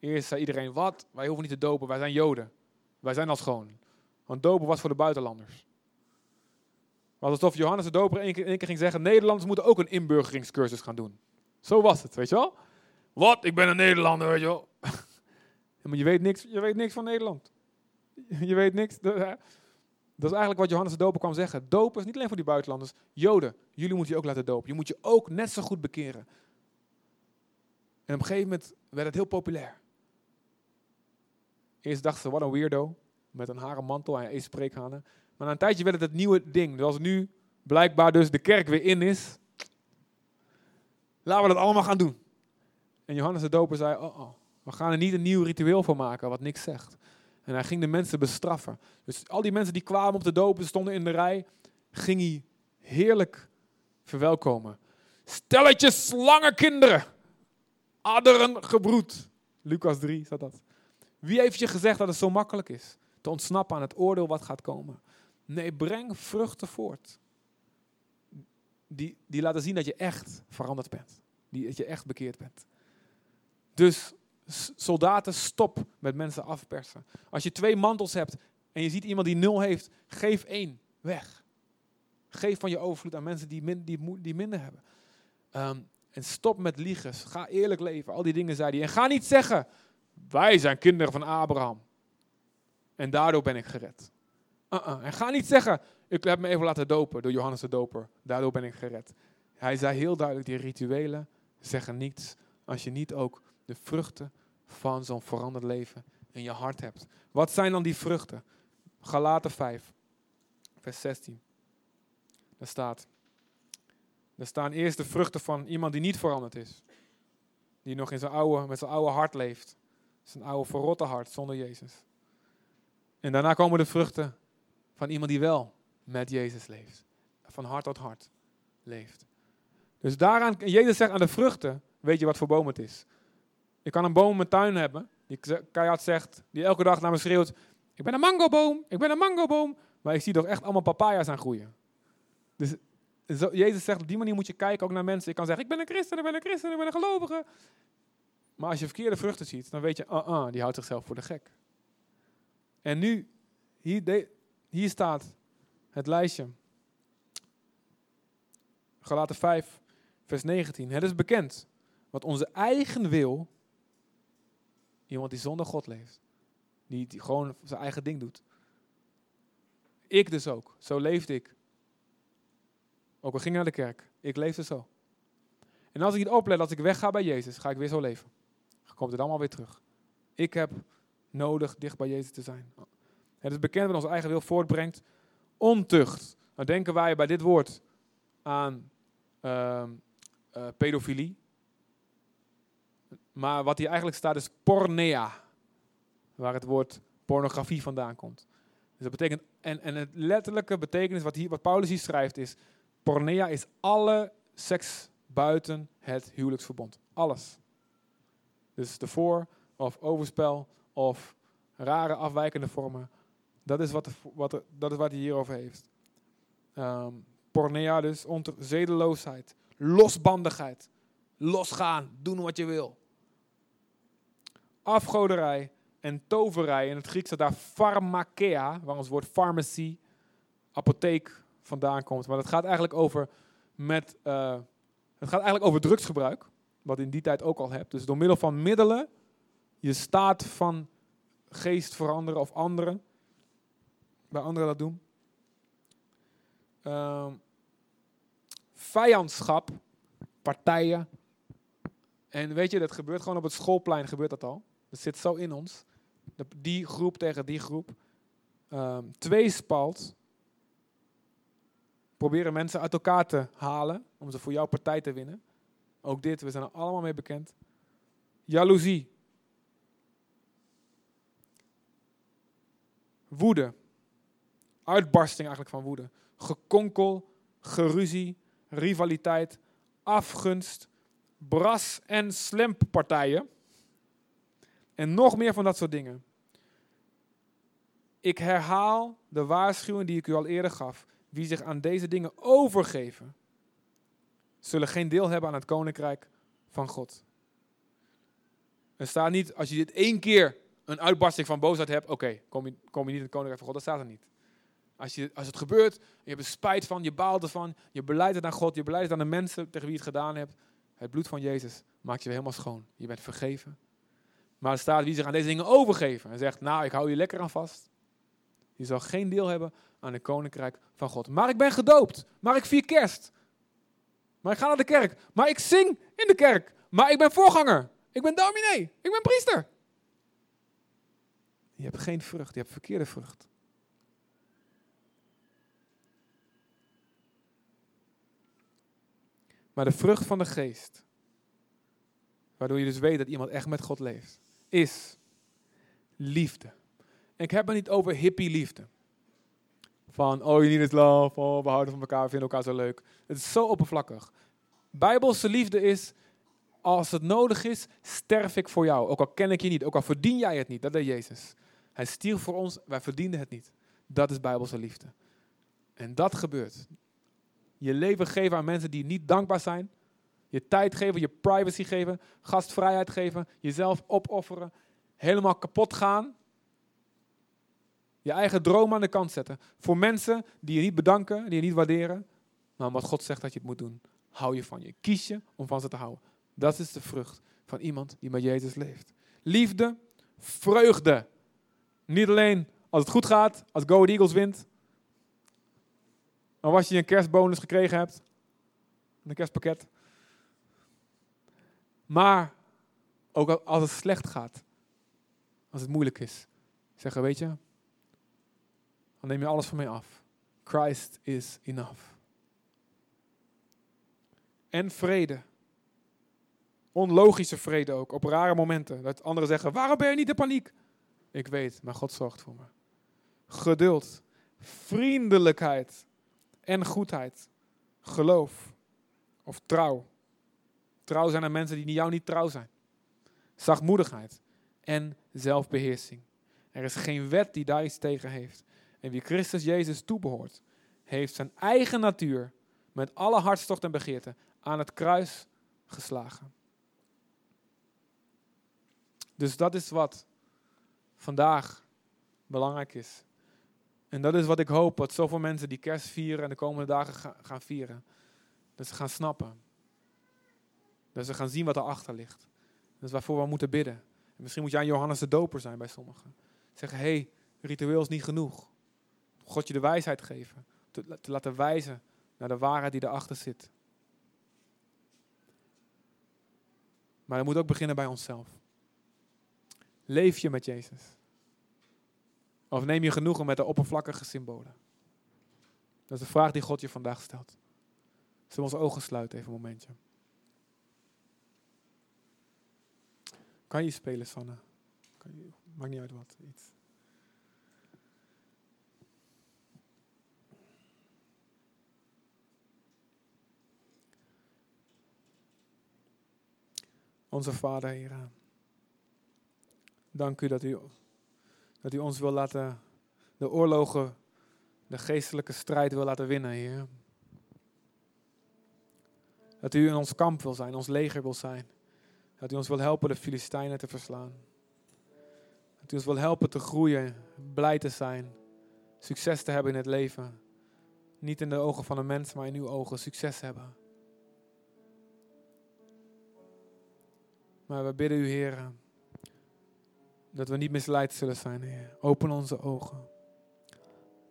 Eerst zei iedereen, wat? Wij hoeven niet te dopen, wij zijn Joden. Wij zijn al schoon. Want dopen was voor de buitenlanders. Was alsof Johannes de Doper één keer, keer ging zeggen, Nederlanders moeten ook een inburgeringscursus gaan doen. Zo was het, weet je wel? Wat? Ik ben een Nederlander, weet je wel? *laughs* maar je weet niks, je weet niks van Nederland. *laughs* Je weet niks. Dat is eigenlijk wat Johannes de Doper kwam zeggen. Dopen is niet alleen voor die buitenlanders. Joden, jullie moeten je ook laten dopen. Je moet je ook net zo goed bekeren. En op een gegeven moment werd het heel populair. Eerst dachten ze, wat een weirdo. Met een haren mantel en een spreekhanen. Maar na een tijdje werd het het nieuwe ding. Zoals nu blijkbaar dus de kerk weer in is. Laten we dat allemaal gaan doen. En Johannes de Doper zei, oh, oh, we gaan er niet een nieuw ritueel voor maken wat niks zegt. En hij ging de mensen bestraffen. Dus al die mensen die kwamen op de dopen, stonden in de rij, ging hij heerlijk verwelkomen. Stelletje slangenkinderen, adderen gebroed. Lucas 3 staat dat. Wie heeft je gezegd dat het zo makkelijk is te ontsnappen aan het oordeel wat gaat komen? Nee, breng vruchten voort. Die, die laten zien dat je echt veranderd bent. Die, dat je echt bekeerd bent. Dus soldaten, stop met mensen afpersen. Als je twee mantels hebt en je ziet iemand die nul heeft, geef één weg. Geef van je overvloed aan mensen die, die minder hebben. Ehm, en stop met liegen. Ga eerlijk leven. Al die dingen zei hij. En ga niet zeggen, wij zijn kinderen van Abraham. En daardoor ben ik gered. Uh. En ga niet zeggen, ik heb me even laten dopen door Johannes de Doper. Daardoor ben ik gered. Hij zei heel duidelijk, die rituelen zeggen niets als je niet ook de vruchten van zo'n veranderd leven in je hart hebt. Wat zijn dan die vruchten? Galaten 5, vers 16. Daar staat, er staan eerst de vruchten van iemand die niet veranderd is. Die nog in zijn oude, met zijn oude hart leeft. Zijn oude verrotte hart zonder Jezus. En daarna komen de vruchten van iemand die wel met Jezus leeft. Van hart tot hart leeft. Dus daaraan, Jezus zegt aan de vruchten, weet je wat voor boom het is. Ik kan een boom in mijn tuin hebben, die keihard zegt, die elke dag naar me schreeuwt, ik ben een mangoboom, ik ben een mangoboom. Maar ik zie toch echt allemaal papaya's aan groeien. Dus Jezus zegt, op die manier moet je kijken ook naar mensen. Ik kan zeggen, ik ben een christen, ik ben een christen, ik ben een gelovige. Maar als je verkeerde vruchten ziet, dan weet je, uh -uh, die houdt zichzelf voor de gek. En nu, hier, hier staat het lijstje. Galaten 5, vers 19. Het is bekend wat onze eigen wil Iemand die zonder God leeft. Die, die gewoon zijn eigen ding doet. Ik dus ook. Zo leefde ik. Ook al ging naar de kerk. Ik leefde zo. En als ik niet oplet, als ik wegga bij Jezus, ga ik weer zo leven. Dan komt het allemaal weer terug. Ik heb nodig dicht bij Jezus te zijn. Het is bekend wat onze eigen wil voortbrengt. Ontucht. Dan denken wij bij dit woord aan uh, uh, pedofilie. Maar wat hier eigenlijk staat is pornea. Waar het woord pornografie vandaan komt. Dus dat betekent, en, en het letterlijke betekenis wat, hier, wat Paulus hier schrijft is, pornea is alle seks buiten het huwelijksverbond. Alles. Dus de voor- of overspel of rare afwijkende vormen. Dat is wat, wat, dat is wat hij hierover heeft. Um, pornea dus, zedeloosheid, losbandigheid, losgaan, doen wat je wil afgoderij, en toverij. In het Grieks staat daar pharmakeia, waar ons woord pharmacy, apotheek vandaan komt. Maar het gaat eigenlijk over, met, uh, het gaat eigenlijk over drugsgebruik, wat in die tijd ook al hebt. Dus door middel van middelen je staat van geest veranderen of anderen, bij anderen dat doen. Uh, vijandschap, partijen. En weet je, dat gebeurt gewoon op het schoolplein, gebeurt dat al. Dat zit zo in ons. Die groep tegen die groep. Um, tweespalt. Proberen mensen uit elkaar te halen om ze voor jouw partij te winnen. Ook dit, we zijn er allemaal mee bekend. Jaloezie. Woede. Uitbarsting eigenlijk van woede. Gekonkel, geruzie, rivaliteit, afgunst, bras- en slimppartijen. En nog meer van dat soort dingen. Ik herhaal de waarschuwing die ik u al eerder gaf. Wie zich aan deze dingen overgeven, zullen geen deel hebben aan het koninkrijk van God. Er staat niet, als je dit één keer een uitbarsting van boosheid hebt, oké, kom, je, kom je niet in het koninkrijk van God. Dat staat er niet. Als, je, als het gebeurt, je hebt er spijt van, je baalt ervan, je beleidt het aan God, je beleidt het aan de mensen tegen wie je het gedaan hebt. Het bloed van Jezus maakt je weer helemaal schoon. Je bent vergeven. Maar er staat wie zich aan deze dingen overgeven en zegt, nou, ik hou je lekker aan vast. Je zal geen deel hebben aan het koninkrijk van God. Maar ik ben gedoopt. Maar ik vier kerst. Maar ik ga naar de kerk. Maar ik zing in de kerk. Maar ik ben voorganger. Ik ben dominee. Ik ben priester. Je hebt geen vrucht. Je hebt verkeerde vrucht. Maar de vrucht van de geest, waardoor je dus weet dat iemand echt met God leeft, is liefde. Ik heb het niet over hippie liefde. Van, oh, je need is love, oh, we houden van elkaar, we vinden elkaar zo leuk. Het is zo oppervlakkig. Bijbelse liefde is, als het nodig is, sterf ik voor jou. Ook al ken ik je niet, ook al verdien jij het niet. Dat deed Jezus. Hij stierf voor ons, wij verdienden het niet. Dat is Bijbelse liefde. En dat gebeurt. Je leven geven aan mensen die niet dankbaar zijn. Je tijd geven, je privacy geven, gastvrijheid geven, jezelf opofferen, helemaal kapot gaan. Je eigen droom aan de kant zetten. Voor mensen die je niet bedanken, die je niet waarderen. Maar omdat God zegt dat je het moet doen, hou je van je. Kies je om van ze te houden. Dat is de vrucht van iemand die met Jezus leeft. Liefde, vreugde. Niet alleen als het goed gaat, als Go Eagles wint. Maar als je een kerstbonus gekregen hebt. Een kerstpakket. Maar ook als het slecht gaat. Als het moeilijk is. Zeggen, weet je, dan neem je alles van mij af. Christ is enough. En vrede. Onlogische vrede ook, op rare momenten. Dat anderen zeggen, waarom ben je niet in paniek? Ik weet, maar God zorgt voor me. Geduld, vriendelijkheid en goedheid. Geloof of trouw. Trouw zijn er mensen die jou niet trouw zijn. Zachtmoedigheid en zelfbeheersing. Er is geen wet die daar iets tegen heeft. En wie Christus Jezus toebehoort, heeft zijn eigen natuur met alle hartstocht en begeerte aan het kruis geslagen. Dus dat is wat vandaag belangrijk is. En dat is wat ik hoop, dat zoveel mensen die kerst vieren en de komende dagen gaan vieren. Dat ze gaan snappen. Dat ze gaan zien wat erachter ligt. Dat is waarvoor we moeten bidden. En misschien moet jij Johannes de Doper zijn bij sommigen. Zeggen, hé, hey, ritueel is niet genoeg. God je de wijsheid geven. Te, te laten wijzen naar de waarheid die erachter zit. Maar dat moet ook beginnen bij onszelf. Leef je met Jezus? Of neem je genoegen met de oppervlakkige symbolen? Dat is de vraag die God je vandaag stelt. Zullen we onze ogen sluiten even een momentje? Kan je spelen, Sanne? Kan je, maakt niet uit wat. Iets. Onze Vader, Heer. Dank u dat u, dat u ons wil laten, de oorlogen, de geestelijke strijd wil laten winnen, Heer. Dat u in ons kamp wil zijn, ons leger wil zijn. Dat u ons wil helpen de Filistijnen te verslaan. Dat Die ons wil helpen te groeien, blij te zijn, succes te hebben in het leven. Niet in de ogen van een mens, maar in uw ogen succes hebben. Maar we bidden u, Heer, dat we niet misleid zullen zijn, Heer. Open onze ogen.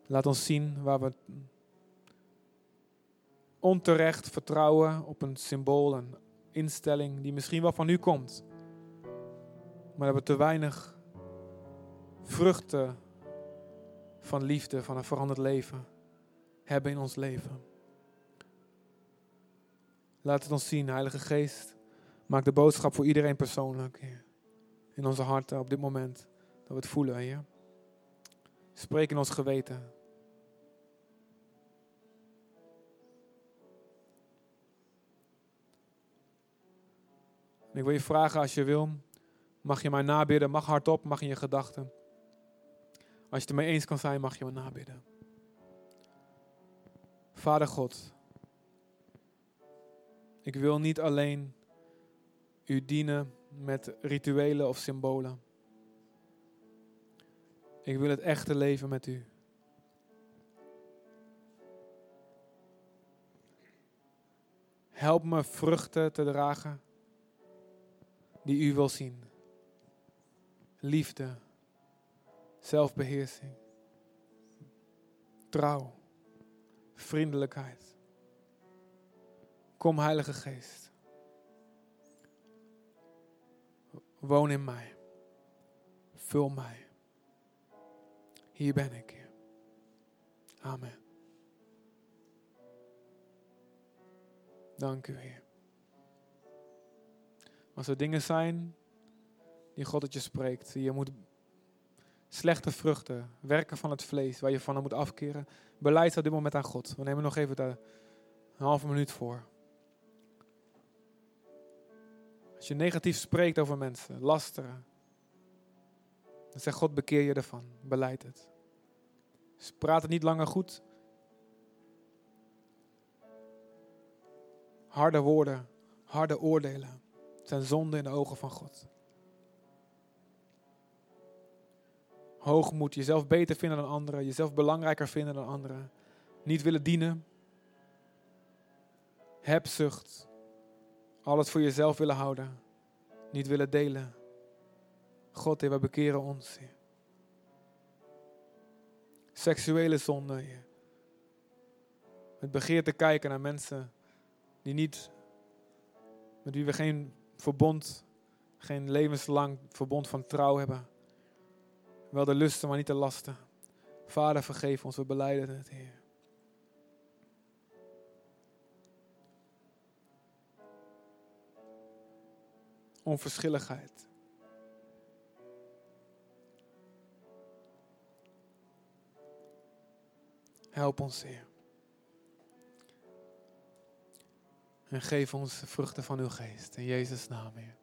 Laat ons zien waar we onterecht vertrouwen op een symbool, een instelling die misschien wel van u komt. Maar dat we te weinig vruchten van liefde, van een veranderd leven hebben in ons leven. Laat het ons zien, Heilige Geest. Maak de boodschap voor iedereen persoonlijk. In onze harten op dit moment. Dat we het voelen. Spreek in ons geweten. ik wil je vragen als je wil, mag je mij nabidden, mag hardop, mag in je gedachten. Als je het ermee eens kan zijn, mag je me nabidden. Vader God, ik wil niet alleen u dienen met rituelen of symbolen. Ik wil het echte leven met u. Help me vruchten te dragen die u wil zien. Liefde, zelfbeheersing, trouw, vriendelijkheid. Kom Heilige Geest. Woon in mij. Vul mij. Hier ben ik. Amen. Dank u, Heer. Als er dingen zijn die God het je spreekt, je moet slechte vruchten, werken van het vlees, waar je van moet afkeren, beleid op dit moment aan God. We nemen nog even daar een halve minuut voor. Als je negatief spreekt over mensen, lasteren, dan zegt God, bekeer je ervan, beleid het. Dus praat het niet langer goed. Harde woorden, harde oordelen zijn zonde in de ogen van God. Hoogmoed, jezelf beter vinden dan anderen, jezelf belangrijker vinden dan anderen, niet willen dienen, hebzucht, alles voor jezelf willen houden, niet willen delen. God, Heer, we bekeren ons. Seksuele zonde. Het begeer te kijken naar mensen die niet, met wie we geen verbond, geen levenslang verbond van trouw hebben. Wel de lusten, maar niet de lasten. Vader, vergeef ons, we beleiden het, Heer. Onverschilligheid. Help ons, Heer. En geef ons de vruchten van uw geest. In Jezus' naam, Heer.